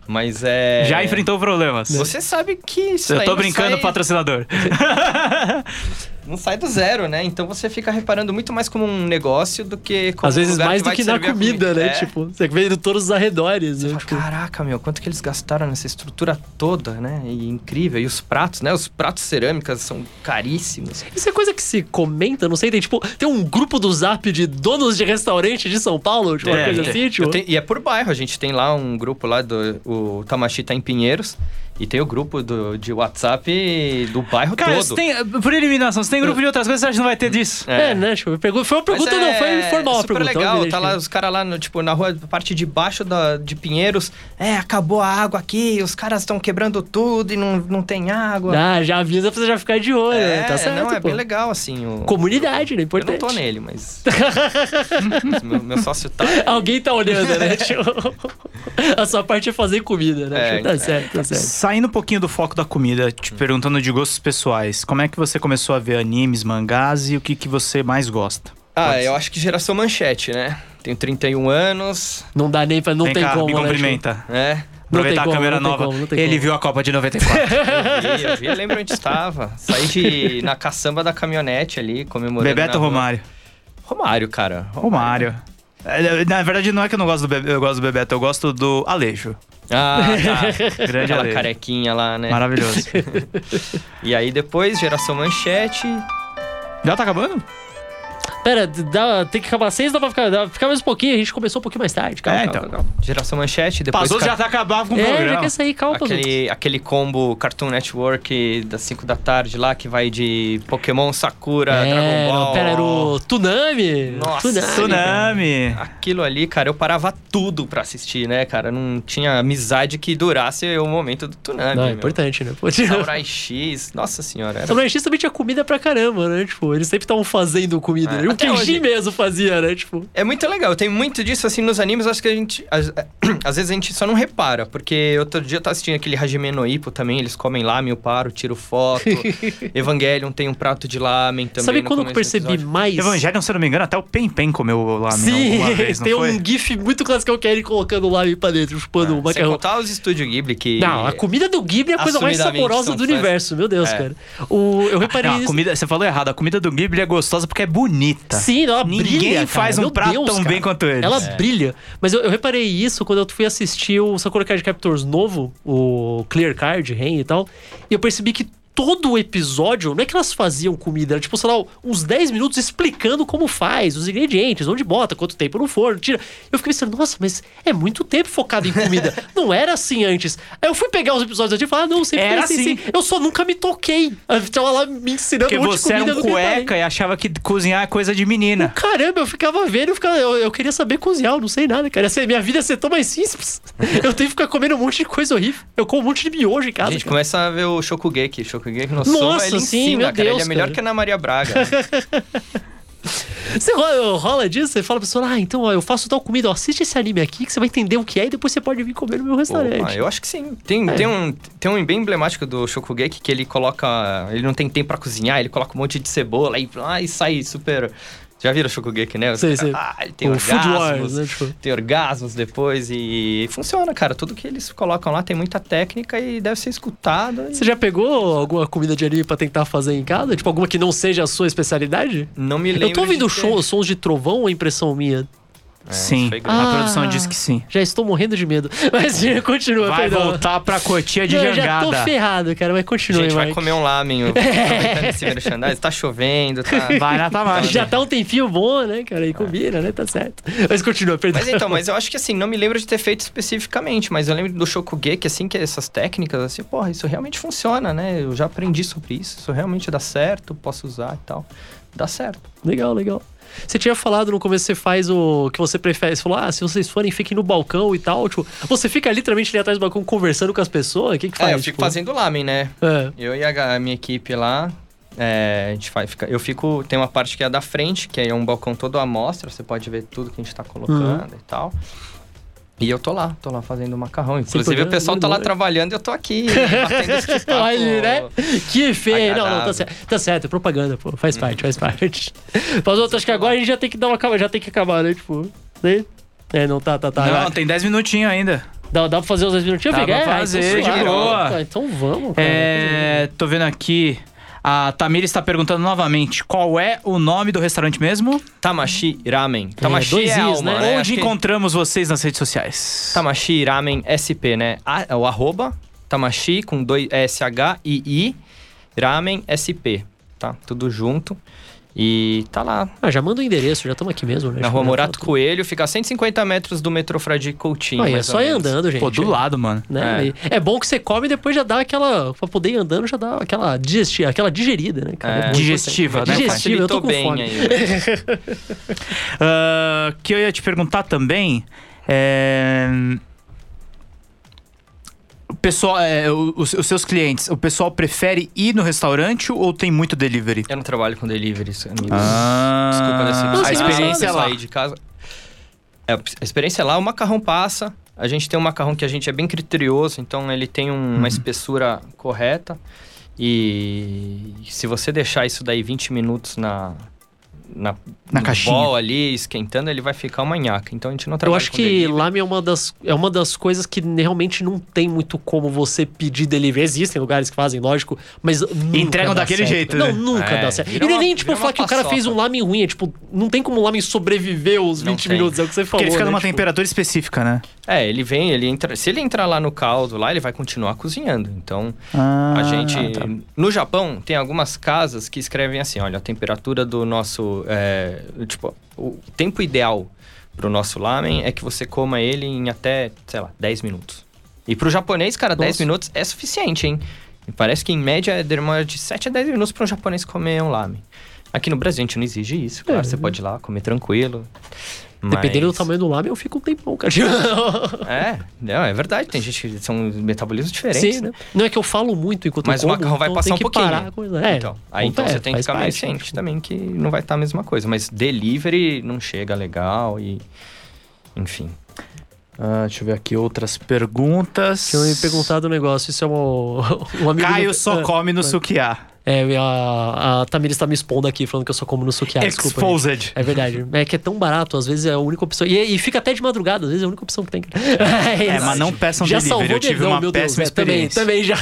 Mas é. Já enfrentou problemas. Você sabe que isso Eu tô brincando, sai- patrocinador. [laughs] não sai do zero, né? Então você fica reparando muito mais como um negócio do que como Às um vezes lugar mais do que na servir a comida, né? É. Tipo, você vendo todos os arredores, né? Fala, Tipo, Caraca, meu, quanto que eles gastaram nessa estrutura toda, né? E incrível. E os pratos, né? Os pratos cerâmicas são caríssimos. Isso é coisa que se comenta, não sei, tem tipo, tem um grupo do zap de donos de restaurante de São Paulo, tipo, uma É, coisa tem. assim, tipo. Tenho- e é por bairro, a gente tem lá um grupo lá do. O Tamashi tá em Pinheiros. E tem o grupo do, de WhatsApp do bairro Cara, todo. você tem, por eliminação, você tem grupo de outras coisas, você acha que não vai ter disso? É, né? Tipo, foi uma pergunta, não, foi informal a super pergunta. legal, tá lá os caras lá, no, tipo, na rua, parte de baixo da, de Pinheiros. É, acabou a água aqui, os caras estão quebrando tudo e não, não tem água. Ah, já avisa pra você já ficar de olho, é, né? Tá certo, não, é pô. bem legal, assim. O, Comunidade, né? Eu Importante. não tô nele, mas... [laughs] mas meu, meu sócio tá. Alguém tá olhando, né? [laughs] Tipo, [laughs] a sua parte é fazer comida, né? É, Tipo, tá é. certo, tá certo. Saindo um pouquinho do foco da comida, te perguntando de gostos pessoais, como é que você começou a ver animes, mangás e o que, que você mais gosta? Ah, Pode eu ser. acho que geração manchete, né? Tenho 31 anos, Não dá nem pra. Não Vem tem cá, como, me né? cumprimenta. né? Não tem Aproveitar a como, câmera não tem nova. como, não tem Ele como. viu a Copa de 94. [laughs] Eu vi, eu vi, eu lembro onde estava. Saí de, na caçamba da caminhonete ali, comemorando. Bebeto rua. Romário. Romário, cara. Romário. É, Na verdade, não é que eu não gosto do, Bebe, eu gosto do Bebeto, eu gosto do Alejo. Ah, tá. [laughs] Grande Aquela Alejo. carequinha lá, né? Maravilhoso. [laughs] E aí depois, geração manchete. Já tá acabando? Pera, dá, tem que acabar seis, dá pra ficar, dá pra ficar mais um pouquinho. A gente começou um pouquinho mais tarde. Calma, É, calma, então. calma. Geração manchete, depois. Passou, ca- já tá acabado com o É, já programa. quer sair, calma. Aquele, aquele combo Cartoon Network das 5 da tarde lá, que vai de Pokémon, Sakura, É, Dragon Ball. não, pera, era o Tunami. Nossa, Tunami. Tsunami. Aquilo ali, cara, eu parava tudo pra assistir, né, cara? Não tinha amizade que durasse o momento do Tsunami. Não, é importante, né? Pô, Samurai X, nossa senhora. Era... Samurai X também tinha comida pra caramba, né? Tipo, eles sempre estavam fazendo comida, É, né? O hoje. mesmo fazia, né? Tipo, É muito legal, tem muito disso assim nos animes, acho que a gente. Às, [clears throat] às vezes a gente só não repara, porque outro dia eu tava assistindo aquele Hajime no Ippo também, eles comem lamen, eu paro, tiro foto. [laughs] Evangelion tem um prato de lamen também. sabe quando eu percebi mais? Evangelion, se eu não me engano, até o Pen Pen comeu lá Sim, vez, não [laughs] tem foi? um gif muito clássico que é ele colocando lá pra dentro, chupando o Ah, Sem macarrão. contar os estúdios Ghibli que. Não, a comida do Ghibli é a coisa mais saborosa do universo, meu Deus, É. cara. O, eu reparei Não, a comida, você falou errado. A comida do Ghibli é gostosa porque é bonita. Sim, ela Ninguém brilha, cara. faz um Meu prato Deus, tão cara. bem quanto eles. Ela É. brilha. Mas eu, eu reparei isso quando eu fui assistir o Sakura Card Captors novo, o Clear Card, Ren e tal. E eu percebi que todo o episódio, não é que elas faziam comida, era tipo, sei lá, uns 10 minutos explicando como faz, os ingredientes, onde bota, quanto tempo no forno, tira. Eu fiquei pensando, nossa, mas é muito tempo focado em comida. [laughs] não era assim antes. Aí eu fui pegar os episódios e falar, ah, não, sempre Era assim, assim. Eu só nunca me toquei. Tava lá me ensinando Porque um monte de você era comida um que eu cueca e achava que cozinhar é coisa de menina. Caramba, eu ficava vendo, eu, ficava, eu, eu queria saber cozinhar, eu não sei nada, cara. Assim, minha vida ia ser tão mais simples. [laughs] Eu tenho que ficar comendo um monte de coisa horrível. Eu como um monte de miojo em A casa. gente cara. começa a ver o Shokugeki. Shokugeki no Nossa, Soma, ele sim, ensina, meu cara. ele Deus, é melhor cara. que a Ana Maria Braga. [laughs] Você rola, rola disso, você fala pra pessoa, ah, então ó, eu faço tal comida, ó, assiste esse anime aqui que você vai entender o que é e depois você pode vir comer no meu restaurante. Opa, eu acho que sim. Tem, É. tem, um, tem um bem emblemático do Shokugeki que ele coloca. Ele não tem tempo pra cozinhar, ele coloca um monte de cebola e, ah, e sai super. Já viram o Shokugeki, né? Os Sei, sei. Ah, ele tem o Food Wars, orgasmos. né? Tipo, Tem orgasmos depois e funciona, cara. Tudo que eles colocam lá tem muita técnica e deve ser escutado. e você já pegou alguma comida de anime pra tentar fazer em casa? Tipo, alguma que não seja a sua especialidade? Não me lembro. Eu tô ouvindo show- sons de trovão ou é impressão minha? É, Sim, grande. a Ah. produção diz que sim. Já estou morrendo de medo. [laughs] Mas continua, Vai perdão. voltar pra cotia de Não, eu já tô jangada. ferrado, cara, mas A continua, gente vai Mike. comer um lamen. [laughs] Esse merchandising. Tá chovendo, tá. [laughs] Vai na Tamara. Já tá um tempinho bom, né, cara? E combina, né? Tá certo. Mas continua, perdão. Mas então, mas eu acho que assim, não me lembro de ter feito especificamente, mas eu lembro do Shokugeki, assim, que essas técnicas, assim, porra, isso realmente funciona, né? Eu já aprendi sobre isso, isso realmente dá certo, posso usar e tal. Dá certo. Legal, legal. Você tinha falado no começo, você faz o que você prefere. Você falou, ah, se vocês forem, fiquem no balcão e tal. Tipo, você fica literalmente ali atrás do balcão conversando com as pessoas? O que que faz? é, eu fico tipo? fazendo lamen, né? É. Eu e a, a minha equipe lá, é, a gente faz, fica, eu fico, tem uma parte que é da frente, que é um balcão todo à mostra, você pode ver tudo que a gente tá colocando Uhum. e tal. E eu tô lá, tô lá fazendo macarrão. Inclusive o pessoal tá lá trabalhando e eu tô aqui. [laughs] Olha, né? Que feio. Não, não, tá certo. Tá certo, é propaganda, pô. Faz parte, faz parte. Mas outro, acho que agora a gente já tem que dar uma já tem que acabar, né? Tipo, né? É, não tá, tá, tá. Não, Vai. tem 10 minutinhos ainda. Dá, dá pra fazer os 10 minutinhos? Dá pra é, fazer, então, de boa. Tá, Então vamos, cara. É, tô vendo aqui. A Tamira está perguntando novamente qual é o nome do restaurante mesmo? Tamashi Ramen. Tamashi dois é, Is, né? né? Onde Acho que- encontramos vocês nas redes sociais? Tamashi Ramen SP, né? A, é o arroba Tamashi com dois S-H-I-I Ramen SP, tá? Tudo junto. E tá lá, Ah, já manda o endereço, já estamos aqui mesmo, né? na rua já Morato tá Coelho, fica a 150 metros do metrô Frade Coutinho. Ah, é só ir andando, gente. Pô, do lado, mano. Né? É. É. bom que você come e depois já dá aquela. Pra poder ir andando, já dá aquela digestiva, aquela digerida, né, cara? É. Digestiva, né? Digestiva, eu tô com bem fome. aí. [laughs] [laughs] Ah, que eu ia te perguntar também é. Pessoal, é, os, os seus clientes, o pessoal prefere ir no restaurante ou tem muito delivery? Eu não trabalho com deliveries, amigos. Ah, Desculpa. Nossa, a experiência é lá. sair de casa. É, a experiência é lá, o macarrão passa. A gente tem um macarrão que a gente é bem criterioso, então ele tem um- Uhum. uma espessura correta. E se você deixar isso daí 20 minutos na na, Na caixinha. bol ali, esquentando, ele vai ficar uma nhaca. Então a gente não Eu trabalha acho com que delivery. lame é uma, das, é uma das coisas que realmente não tem muito como você pedir delivery. Existem lugares que fazem, lógico, mas nunca Entregam dá daquele certo. jeito, Não, né? nunca É, dá certo. E nem, uma- nem, tipo, falar que o cara fez um lame ruim. É tipo, não tem como o lame sobreviver os Não 20 tem. minutos, é o que você falou. Porque ele fica né? numa Tipo, temperatura específica, né? É, ele vem, ele entra. Se ele entrar lá no caldo, lá, ele vai continuar cozinhando. Então, Ah, A gente. tá. No Japão, tem algumas casas que escrevem assim: olha, a temperatura do nosso. É, tipo, o tempo ideal pro nosso lamen é que você coma ele em até, sei lá, 10 minutos. E pro japonês, cara, 10 Nossa. minutos é suficiente, hein? E parece que em média demora de 7 a 10 minutos para um japonês comer um lamen. Aqui no Brasil a gente não exige isso, claro. É. Você pode ir lá comer tranquilo. Dependendo do mas- tamanho do lame, eu fico um tempão, cara. [laughs] É, não, é verdade. Tem gente que são metabolismos diferentes. Sim, né? Não é que eu falo muito enquanto Mas eu o como, macarrão vai então passar um que pouquinho. isso. É, então, aí então é, você tem que ficar parte. ciente também que não vai estar a mesma coisa. Mas delivery não chega legal e. Enfim. Ah, deixa eu ver aqui outras perguntas. Tinha me perguntado um negócio, isso é uma, [laughs] um amigo Caio meu- só Ah, come no vai. sukiá. É, a, a Tamires tá me expondo aqui, falando que eu só como no sukiá. Desculpa, gente. Exposed. É verdade. É que é tão barato, às vezes é a única opção. E, e fica até de madrugada, às vezes é a única opção que tem. [laughs] É, mas não peçam já delivery, salvou eu tive dedão, uma meu Deus. péssima É, também, experiência. também já.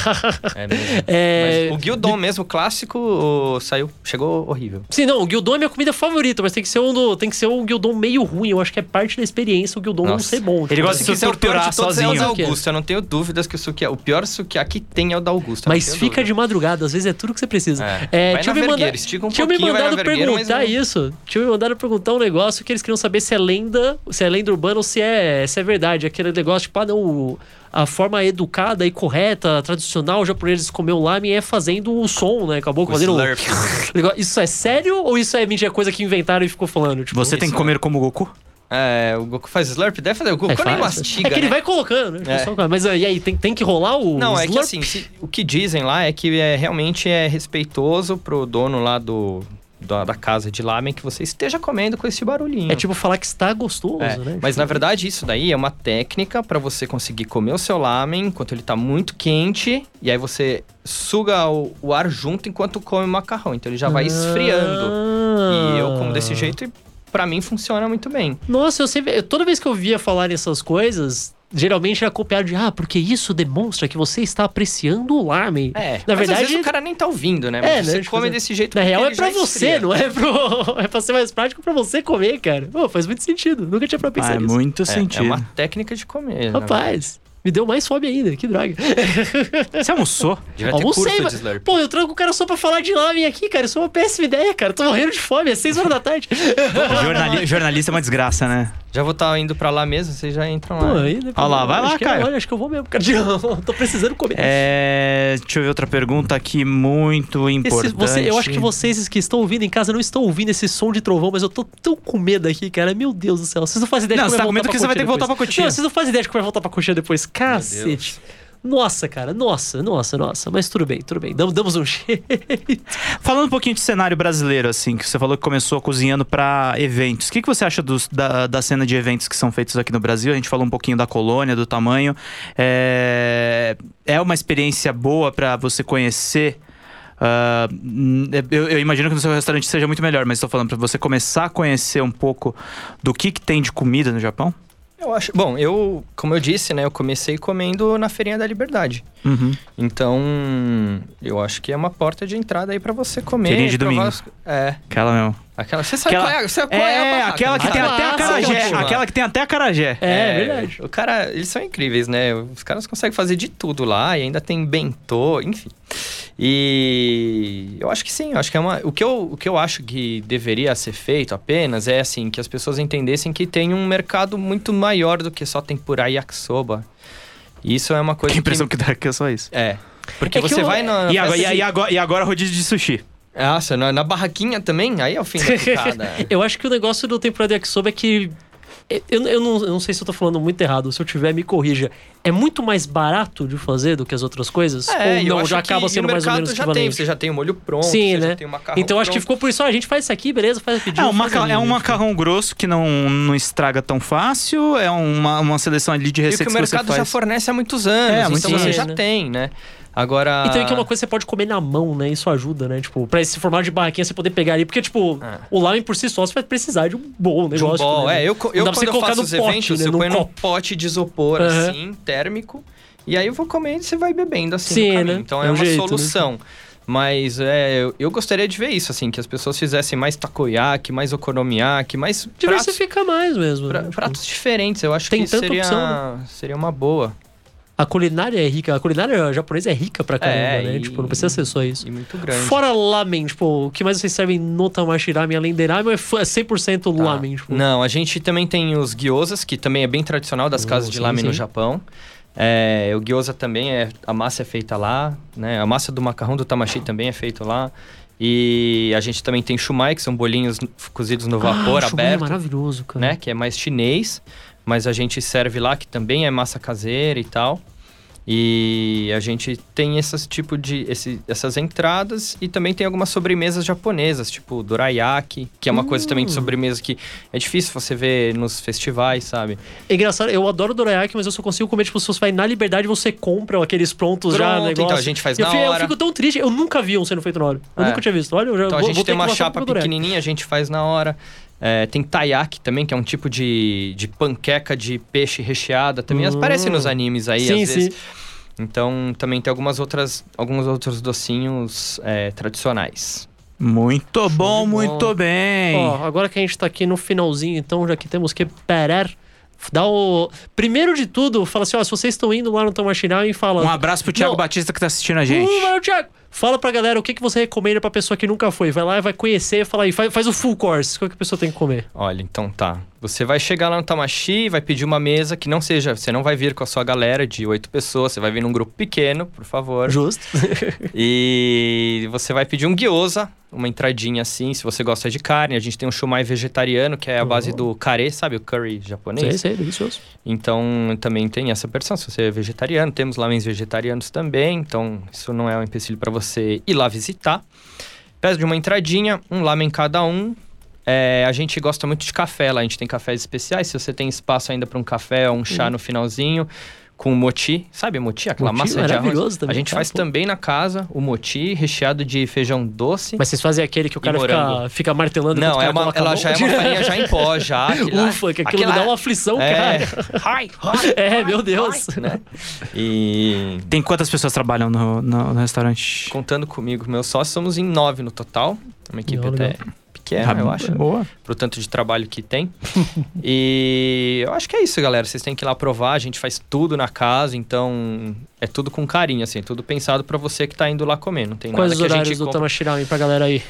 É mesmo. [laughs] É, o Gyudon mesmo, clássico, saiu, chegou horrível. Sim, não, o Gyudon é minha comida favorita, mas tem que ser um, do, tem que ser um Gyudon meio ruim. Eu acho que é parte da experiência o não Nossa. ser bom. Ele gosta de Se torturar de todos é o sozinho. é? Augusta. Eu não tenho dúvidas que o sukiá, o pior sukiá que tem é o da Augusta. não Mas fica de dúvida. madrugada, às vezes é tudo que você precisa. É. É, tinha me estica um tinha me mandado mas perguntar isso. Tinha me mandado perguntar um negócio que eles queriam saber se é lenda, se é lenda urbana ou se é, se é verdade. Aquele negócio, tipo, ah, não, o- a forma educada e correta, tradicional comer o lamen é fazendo o som, né? Acabou O fazendo. slurp. [laughs] Isso é sério ou isso é mentira, coisa que inventaram e ficou falando? Tipo, Você tem que comer como Goku? É, o Goku faz slurp? Deve fazer. O Goku é, nem mastiga, é que ele né? vai colocando, né? É. Só- Mas e aí, tem, tem que rolar o. Não, é que slurp? assim, se- o que dizem lá é que é, realmente é respeitoso pro dono lá do, da, da casa de lamen que você esteja comendo com esse barulhinho. É tipo falar que está gostoso, É, né? Mas Tipo, na verdade isso daí é uma técnica pra você conseguir comer o seu lamen enquanto ele tá muito quente e aí você suga o, o ar junto enquanto come o macarrão. Então ele já vai esfriando. Ah. E eu como desse jeito e pra mim funciona muito bem. Nossa, eu sempre. Toda vez que eu via falar essas coisas, geralmente era copiado de, ah, porque isso demonstra que você está apreciando o lamen. É, Na mas verdade- às vezes o cara nem tá ouvindo, né? É, Mas né, você tipo, come é- desse jeito Na real é já você, esfria. não é pro. [laughs] É pra ser mais prático pra você comer, cara. Pô, faz muito sentido. Nunca tinha pra pensar Faz nisso. muito É, sentido. é uma técnica de comer. na Rapaz, me deu mais fome ainda, que droga. Você almoçou? Devia ter Almocei, curso de slurp. Pô, eu tranco o cara só pra falar de lamen aqui, cara. Isso é uma péssima ideia, cara. Tô morrendo de fome, é 6 horas da tarde. [laughs] Jornali- jornalista é uma desgraça, né? Já vou estar indo pra lá mesmo, vocês já entram lá. Pô, aí, né, Olha lá, vai acho lá, que, Caio. Olha, acho que eu vou mesmo, cara. [laughs] Tô precisando comer. É, deixa eu ver outra pergunta aqui muito Esse- importante. você- eu acho que vocês que estão ouvindo em casa não estão ouvindo esse som de trovão, mas eu tô tão com medo aqui, cara. Meu Deus do céu. Vocês não fazem ideia Não, de você como tá com medo que você vai ter que voltar depois. pra coxinha. Não, vocês não fazem ideia de como vai voltar pra coxinha depois. Cacete. Nossa, cara. Nossa, nossa, nossa. Mas tudo bem, tudo bem. Damos, um [laughs] jeito. Falando um pouquinho de cenário brasileiro, assim, que você falou que começou cozinhando pra eventos. O que, que você acha dos- da, da cena de eventos que são feitos aqui no Brasil? A gente falou um pouquinho da colônia, do tamanho. É, é uma experiência boa pra você conhecer. hum, eu, eu imagino que no seu restaurante seja muito melhor, mas estou falando pra você começar a conhecer um pouco do que, que tem de comida no Japão. Eu acho. Bom, eu, como eu disse, né, eu comecei comendo na Feirinha da Liberdade. Uhum. Então, eu acho que é uma porta de entrada aí pra você comer. Feirinha de domingo. as- É. Aquela mesmo. Aquela. Você sabe Aquela- qual é, você sabe qual é, a É, barraca, aquela que né? tem até a carajé. Aquela que tem até a carajé. É, verdade. O cara, eles são incríveis, né? Os caras conseguem fazer de tudo lá e ainda tem bentô, enfim. E eu acho que sim, eu acho que é uma. O que eu, o que eu acho que deveria ser feito apenas é assim, que as pessoas entendessem que tem um mercado muito maior do que só tempurá e yakisoba. E Isso é uma coisa Que impressão que. que dá que é só isso. É. Porque É você eu- vai na. na E agora, e, de- e agora, e agora rodízio de sushi. Nossa, na, na barraquinha também, aí é o fim da picada. [laughs] eu acho que o negócio do temporada yakisoba é que. Eu, eu, não, eu não sei se eu tô falando muito errado. Se eu tiver, me corrija. É muito mais barato de fazer do que as outras coisas? É, Ou eu não, já que acaba sendo mais ou mercado menos já tem, equivalente? você já tem o molho pronto, Sim, você né? já tem o macarrão Então acho que ficou por isso. Ah, a gente faz isso aqui, beleza, faz É pedido. um, faz maca- ali. é um macarrão grosso que não, não estraga tão fácil. É uma, uma seleção ali de E que receitas o que, você mercado já fornece há muitos anos, É, então você anos. já Né? tem, né? Agora... E também que é uma coisa que você pode comer na mão, né? Isso ajuda, né? Tipo, pra esse formato de barraquinha você poder pegar ali. Porque, tipo, É. o lamen por si só você vai precisar de um bom de um negócio. bol, né? é, eu, eu quando eu faço os pote, eventos, né? eu ponho num pote de isopor, Aham. assim, térmico, e aí eu vou comendo e você vai bebendo, assim, Sim, né? Então É é, um uma jeito, né? solução. Mas é, eu, eu gostaria de ver isso, assim, que as pessoas fizessem mais takoyaki, mais okonomiyaki, mais pratos, Diversifica mais mesmo. pra- né? Tipo, pratos diferentes. Eu acho Tem que tanta seria, opção, seria uma boa. A culinária é rica. A culinária japonesa é rica pra caramba, É, né? e- Tipo, não precisa ser só isso. E muito grande. Fora lamen, tipo, o que mais vocês servem no Tamashi Ramen além de ramen é f- é 100% Tá. lamen, tipo. Não, a gente também tem os gyozas, que também é bem tradicional das Oh, casas de sim, lamen no sim. Japão. É, o gyoza também é a massa é feita lá, né? A massa do macarrão do tamashi também é feito lá. E a gente também tem shumai, que são bolinhos cozidos no vapor ah, shumai é aberto, maravilhoso, cara. né? Que é mais chinês, mas a gente serve lá, que também é massa caseira e tal. E a gente tem esses tipo de esse, essas entradas e também tem algumas sobremesas japonesas, tipo dorayaki, que é uma coisa também de sobremesa que é difícil você ver nos festivais, sabe? É engraçado, eu adoro dorayaki, mas eu só consigo comer, tipo, se você vai na liberdade, você compra aqueles prontos já, Pronto, negócio. então a gente faz eu na fico, Eu hora. fico tão triste, eu nunca vi um sendo feito na hora. Eu É. nunca tinha visto. Olha, eu já Então a vou, gente vou tem uma chapa pequenininha, a gente faz na hora. É, tem taiyaki também, que é um tipo de, de panqueca de peixe recheada. Também Hum. aparece nos animes aí, Sim, às vezes. sim. Então também tem algumas outras, alguns outros docinhos é, tradicionais. Muito bom, bola. muito bem. Ó, agora que a gente tá aqui no finalzinho, então já que temos que parar, dá o... Primeiro de tudo, fala assim, ó, se vocês estão indo lá no Tamachinal e fala... Um abraço pro Thiago Não. Batista que tá assistindo a gente. Uh, valeu, Thiago! Fala pra galera o que, que você recomenda pra pessoa que nunca foi. Vai lá e vai conhecer, fala aí, faz, faz o full course. O que a pessoa tem que comer? Olha, então tá. Você vai chegar lá no Tamashi, vai pedir uma mesa que não seja. Você não vai vir com a sua galera de oito pessoas, você vai vir num grupo pequeno, por favor. Justo. [laughs] E você vai pedir um gyoza, uma entradinha assim, se você gosta de carne. A gente tem um shumai vegetariano, que é a base do kare, sabe? O curry japonês. sei, sei, delicioso. Então também tem essa versão, se você é vegetariano. Temos lamens vegetarianos também, então isso não é um empecilho para você ir lá visitar. Pede uma entradinha, um lamen cada um. É, a gente gosta muito de café lá, a gente tem cafés especiais. Se você tem espaço ainda para um café ou um chá no finalzinho, com moti, sabe moti? Aquela Moti massa de arroz. também, a gente cara, faz pô. também na casa o moti, recheado de feijão doce. Mas vocês fazem aquele que o cara fica, fica martelando Não, é uma, ela já é uma farinha já em pó, já. [laughs] Ufa, que aquilo aquele me dá uma aflição, É. cara. [laughs] Ai, ai, É, meu Deus. né? E Tem quantas pessoas trabalham no, no- no restaurante? contando comigo, meus sócios, somos em nove no total. Uma equipe Legal, até pequena, eu acho. Boa. Pro tanto de trabalho que tem. [laughs] e eu acho que é isso, galera. Vocês têm que ir lá provar. A gente faz tudo na casa, então é tudo com carinho, assim. Tudo pensado pra você que tá indo lá comer. Não tem Quais nada que a gente do compra. Tamashirami pra galera aí?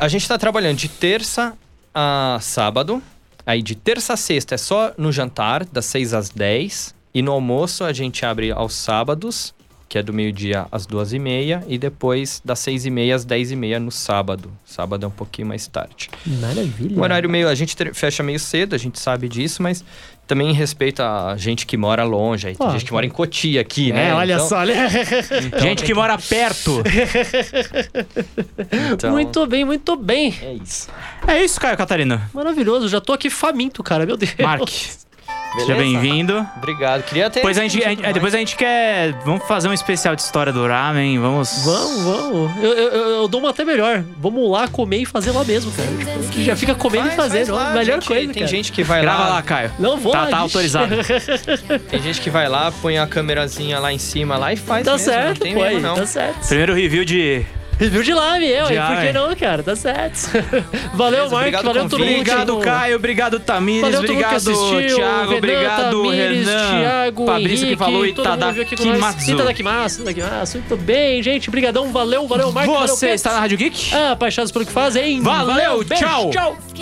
A gente tá trabalhando de terça a sábado. Aí de terça a sexta é só no jantar, das 6 às 10. E no almoço a gente abre aos sábados, que é do meio-dia às duas e meia. E depois das 6 e meia às 10 e meia no sábado. Sábado é um pouquinho mais tarde. Maravilha. O horário meio. A gente fecha meio cedo, a gente sabe disso, mas também respeita a gente que mora longe. Aí tem Ah, gente que mora em Cotia aqui, né? É, olha Então- só, olha. então Gente que mora perto. [laughs] então, Muito bem, muito bem. É isso. é isso, Caio Catarina. Maravilhoso, já tô aqui faminto, cara, meu Deus. Mark, [laughs] seja Beleza? bem-vindo. Obrigado. Queria ter. Depois a, gente, a gente- é, depois a gente quer. Vamos fazer um especial de história do ramen. Vamos. Vamos, vamos. Eu, eu, eu- dou uma até melhor. Vamos lá comer e fazer lá mesmo, cara. Que já fica comendo Faz, e fazendo. faz lá, melhor gente- coisa, Tem cara. gente que vai Grava lá. lá, Caio. Não vou Tá, lá, tá autorizado. [laughs] Tem gente que vai lá, põe a câmerazinha lá em cima lá e faz Tá mesmo, não certo, tem pô, erro, não. tá certo. Primeiro review de. Review de live, eu, De por que não, cara? Tá certo. [laughs] Valeu, Mark, obrigado valeu todo mundo. Obrigado, Caio. Obrigado, Tamires. Valeu todo mundo que obrigado, assistiu. Thiago. Renan, obrigado, Tamires, Renan. Thiago, Fabrício que falou nós. Itadakimasu. Itadakimasu, Itadakimasu. Muito bem, gente. Brigadão, valeu, valeu, Mark. valeu, Você Pedro. está na Rádio Geek? Ah, apaixonados pelo que fazem. Valeu, beijo, tchau. tchau.